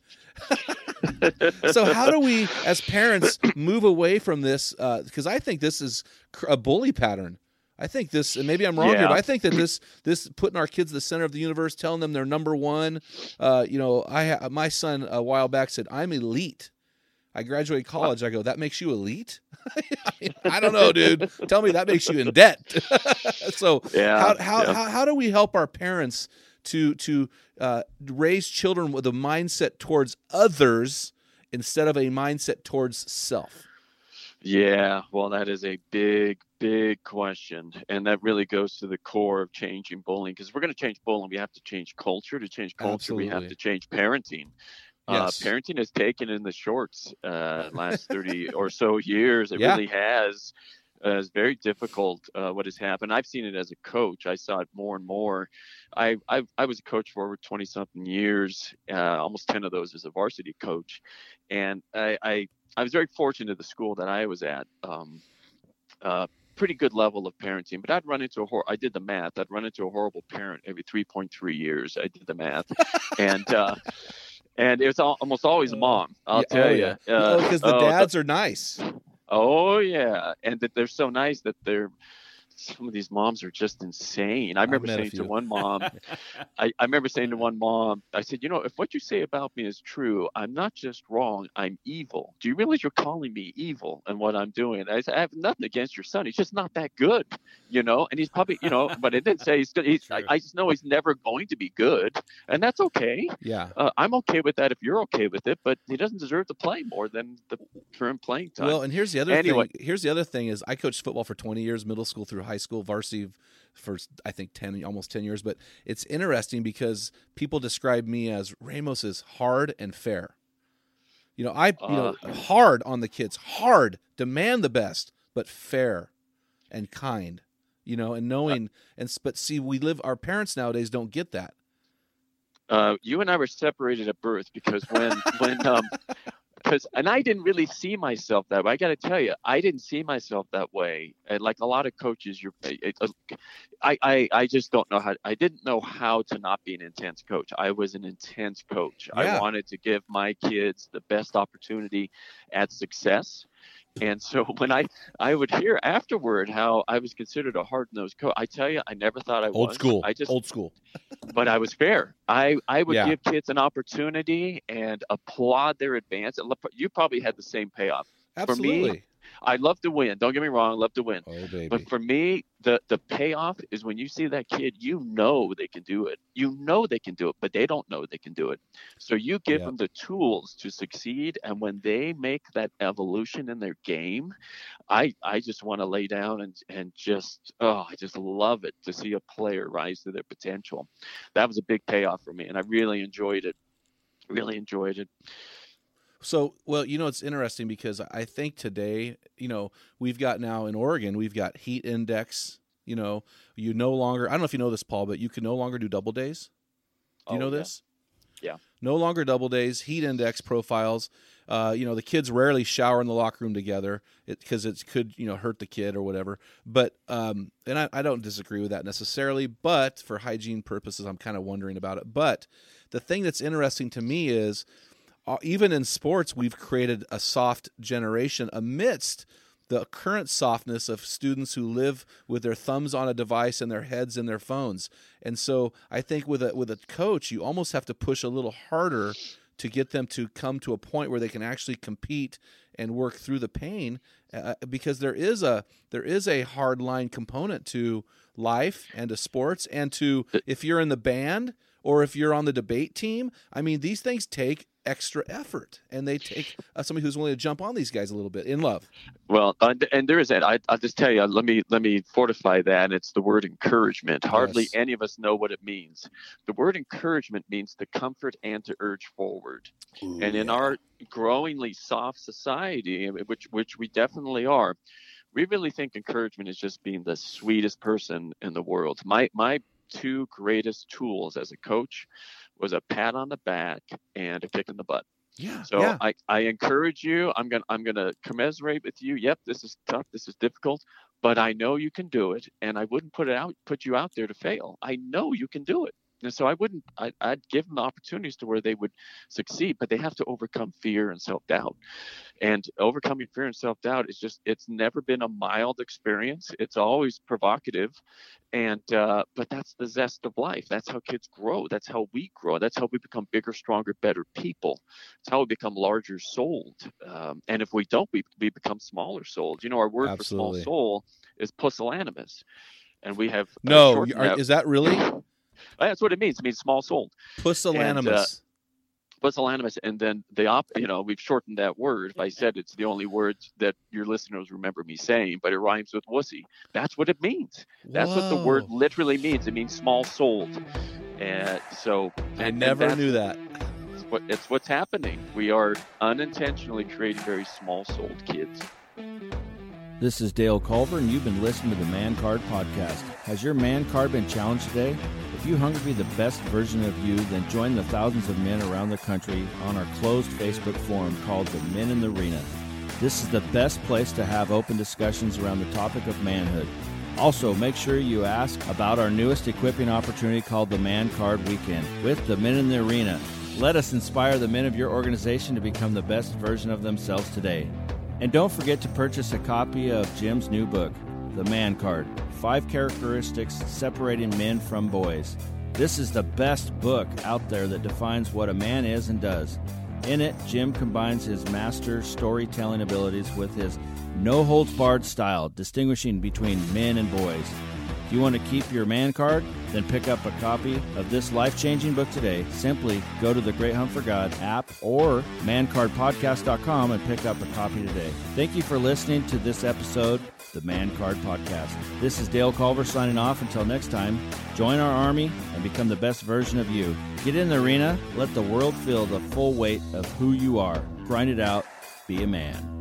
S3: so how do we as parents move away from this because uh, i think this is a bully pattern i think this and maybe i'm wrong yeah. here but i think that this this putting our kids at the center of the universe telling them they're number one uh, you know i my son a while back said i'm elite I graduated college. I go, that makes you elite? I don't know, dude. Tell me that makes you in debt. so, yeah, how, how, yeah. how, how do we help our parents to to uh, raise children with a mindset towards others instead of a mindset towards self?
S4: Yeah, well, that is a big, big question. And that really goes to the core of changing bullying. Because we're going to change bullying, we have to change culture. To change culture, Absolutely. we have to change parenting. Uh, yes. Uh, parenting has taken in the shorts uh, last 30 or so years. It yeah. really has uh, is very difficult. Uh, what has happened? I've seen it as a coach. I saw it more and more. I I, I was a coach for over 20 something years, uh, almost 10 of those as a varsity coach, and I I, I was very fortunate at the school that I was at. Um, uh, pretty good level of parenting, but I'd run into a hor- I did the math. I'd run into a horrible parent every 3.3 years. I did the math, and uh, and it was almost always a mom. I'll yeah, tell oh, you,
S3: because yeah. uh, oh, the oh, dads are nice.
S4: Oh yeah, and that they're so nice that they're some of these moms are just insane. I remember saying to one mom, I, I remember saying to one mom, I said, you know, if what you say about me is true, I'm not just wrong, I'm evil. Do you realize you're calling me evil and what I'm doing? I said, I have nothing against your son. He's just not that good, you know, and he's probably, you know, but it didn't say he's good. He's, I, I, just know he's never going to be good. And that's okay.
S3: Yeah.
S4: Uh, I'm okay with that if you're okay with it, but he doesn't deserve to play more than the current playing time.
S3: Well, and here's the other anyway. thing. Here's the other thing is I coached football for 20 years, middle school through high school, varsity for I think 10 almost 10 years, but it's interesting because people describe me as Ramos is hard and fair. You know, I you know uh. hard on the kids, hard, demand the best, but fair and kind. You know, and knowing uh, and but see we live our parents nowadays don't get that.
S4: Uh, you and I were separated at birth because when when um, because and I didn't really see myself that way. I got to tell you, I didn't see myself that way. And like a lot of coaches, you're, eh, uh, I, I, I just don't know how. I didn't know how to not be an intense coach. I was an intense coach. Yeah. I wanted to give my kids the best opportunity at success. And so when I I would hear afterward how I was considered a hard nosed coach, I tell you, I never thought I
S3: old was.
S4: Old
S3: school.
S4: I just
S3: old school.
S4: but I was fair. I I would yeah. give kids an opportunity and applaud their advance. You probably had the same payoff.
S3: Absolutely.
S4: For me, I love to win. Don't get me wrong, I love to win.
S3: Oh, baby.
S4: But for me, the the payoff is when you see that kid, you know they can do it. You know they can do it, but they don't know they can do it. So you give them the tools to succeed, and when they make that evolution in their game, I I just want to lay down and and just oh, I just love it to see a player rise to their potential. That was a big payoff for me, and I really enjoyed it really enjoyed it.
S3: So, well, you know, it's interesting because I think today, you know, we've got now in Oregon, we've got heat index. You know, you no longer, I don't know if you know this, Paul, but you can no longer do double days. Do you
S4: Oh,
S3: know
S4: yeah.
S3: this?
S4: Yeah.
S3: No longer double days, heat index profiles. Uh, you know, the kids rarely shower in the locker room together because it, could, you know, hurt the kid or whatever. But, um, and I, I don't disagree with that necessarily, but for hygiene purposes, I'm kind of wondering about it. But the thing that's interesting to me is, uh, even in sports, we've created a soft generation amidst the current softness of students who live with their thumbs on a device and their heads in their phones. And so I think with a with a coach, you almost have to push a little harder to get them to come to a point where they can actually compete and work through the pain uh, because there is a there is a hard line component to life and to sports and to if you're in the band or if you're on the debate team i mean these things take extra effort and they take uh, somebody who's willing to jump on these guys a little bit in love
S4: Well, uh, and there is that. I, I'll just tell you. Let me let me fortify that. It's the word encouragement. Hardly
S3: Yes.
S4: any of us know what it means. The word encouragement means to comfort and to urge forward. and in our growingly soft society, which which we definitely are, we really think encouragement is just being the sweetest person in the world. My my two greatest tools as a coach was a pat on the back and a kick in the butt.
S3: yeah
S4: So
S3: yeah.
S4: I, I encourage you. I'm gonna I'm gonna commiserate with you. Yep, this is tough. This is difficult, but I know you can do it, and I wouldn't put it out put you out there to fail. I know you can do it, and so I wouldn't. I, I'd give them opportunities to where they would succeed, but they have to overcome fear and self doubt. And overcoming fear and self doubt is just it's never been a mild experience. It's always provocative, and uh, but that's the zest of life. That's how kids grow. That's how we grow. That's how we become bigger, stronger, better people. It's how we become larger souled. Um, and if we don't, we, we become smaller souled. You know, our word
S3: Absolutely.
S4: for small soul is pusillanimous. And we have uh,
S3: no are,
S4: that-
S3: is that really
S4: that's what it means. It means small souled, uh,
S3: pusillanimous
S4: pusillanimous, and then the op. You know, we've shortened that word. If I said it's the only word that your listeners remember me saying, but it rhymes with wussy. That's what it means. That's what the word literally means. It means small souled. And so
S3: i
S4: and- and
S3: never
S4: that's-
S3: knew that
S4: It's what it's what's happening. We are unintentionally creating very small souled kids.
S1: This is Dale Culver, and you've been listening to the Man Card Podcast. Has your man card been challenged today? If you hunger to be the best version of you, then join the thousands of men around the country on our closed Facebook forum called The Men in the Arena. This is the best place to have open discussions around the topic of manhood. Also, make sure you ask about our newest equipping opportunity called the Man Card Weekend with the Men in the Arena. Let us inspire the men of your organization to become the best version of themselves today. And don't forget to purchase a copy of Jim's new book, The Man Card Five Characteristics Separating Men from Boys. This is the best book out there that defines what a man is and does. In it, Jim combines his master storytelling abilities with his no holds barred style, distinguishing between men and boys. You want to keep your man card, then pick up a copy of this life changing book today. Simply go to the Great Hunt for God app or mancardpodcast.com and pick up a copy today. Thank you for listening to this episode, the Man Card Podcast. This is Dale Culver signing off. Until next time, join our army and become the best version of you. Get in the arena, let the world feel the full weight of who you are. Grind it out, be a man.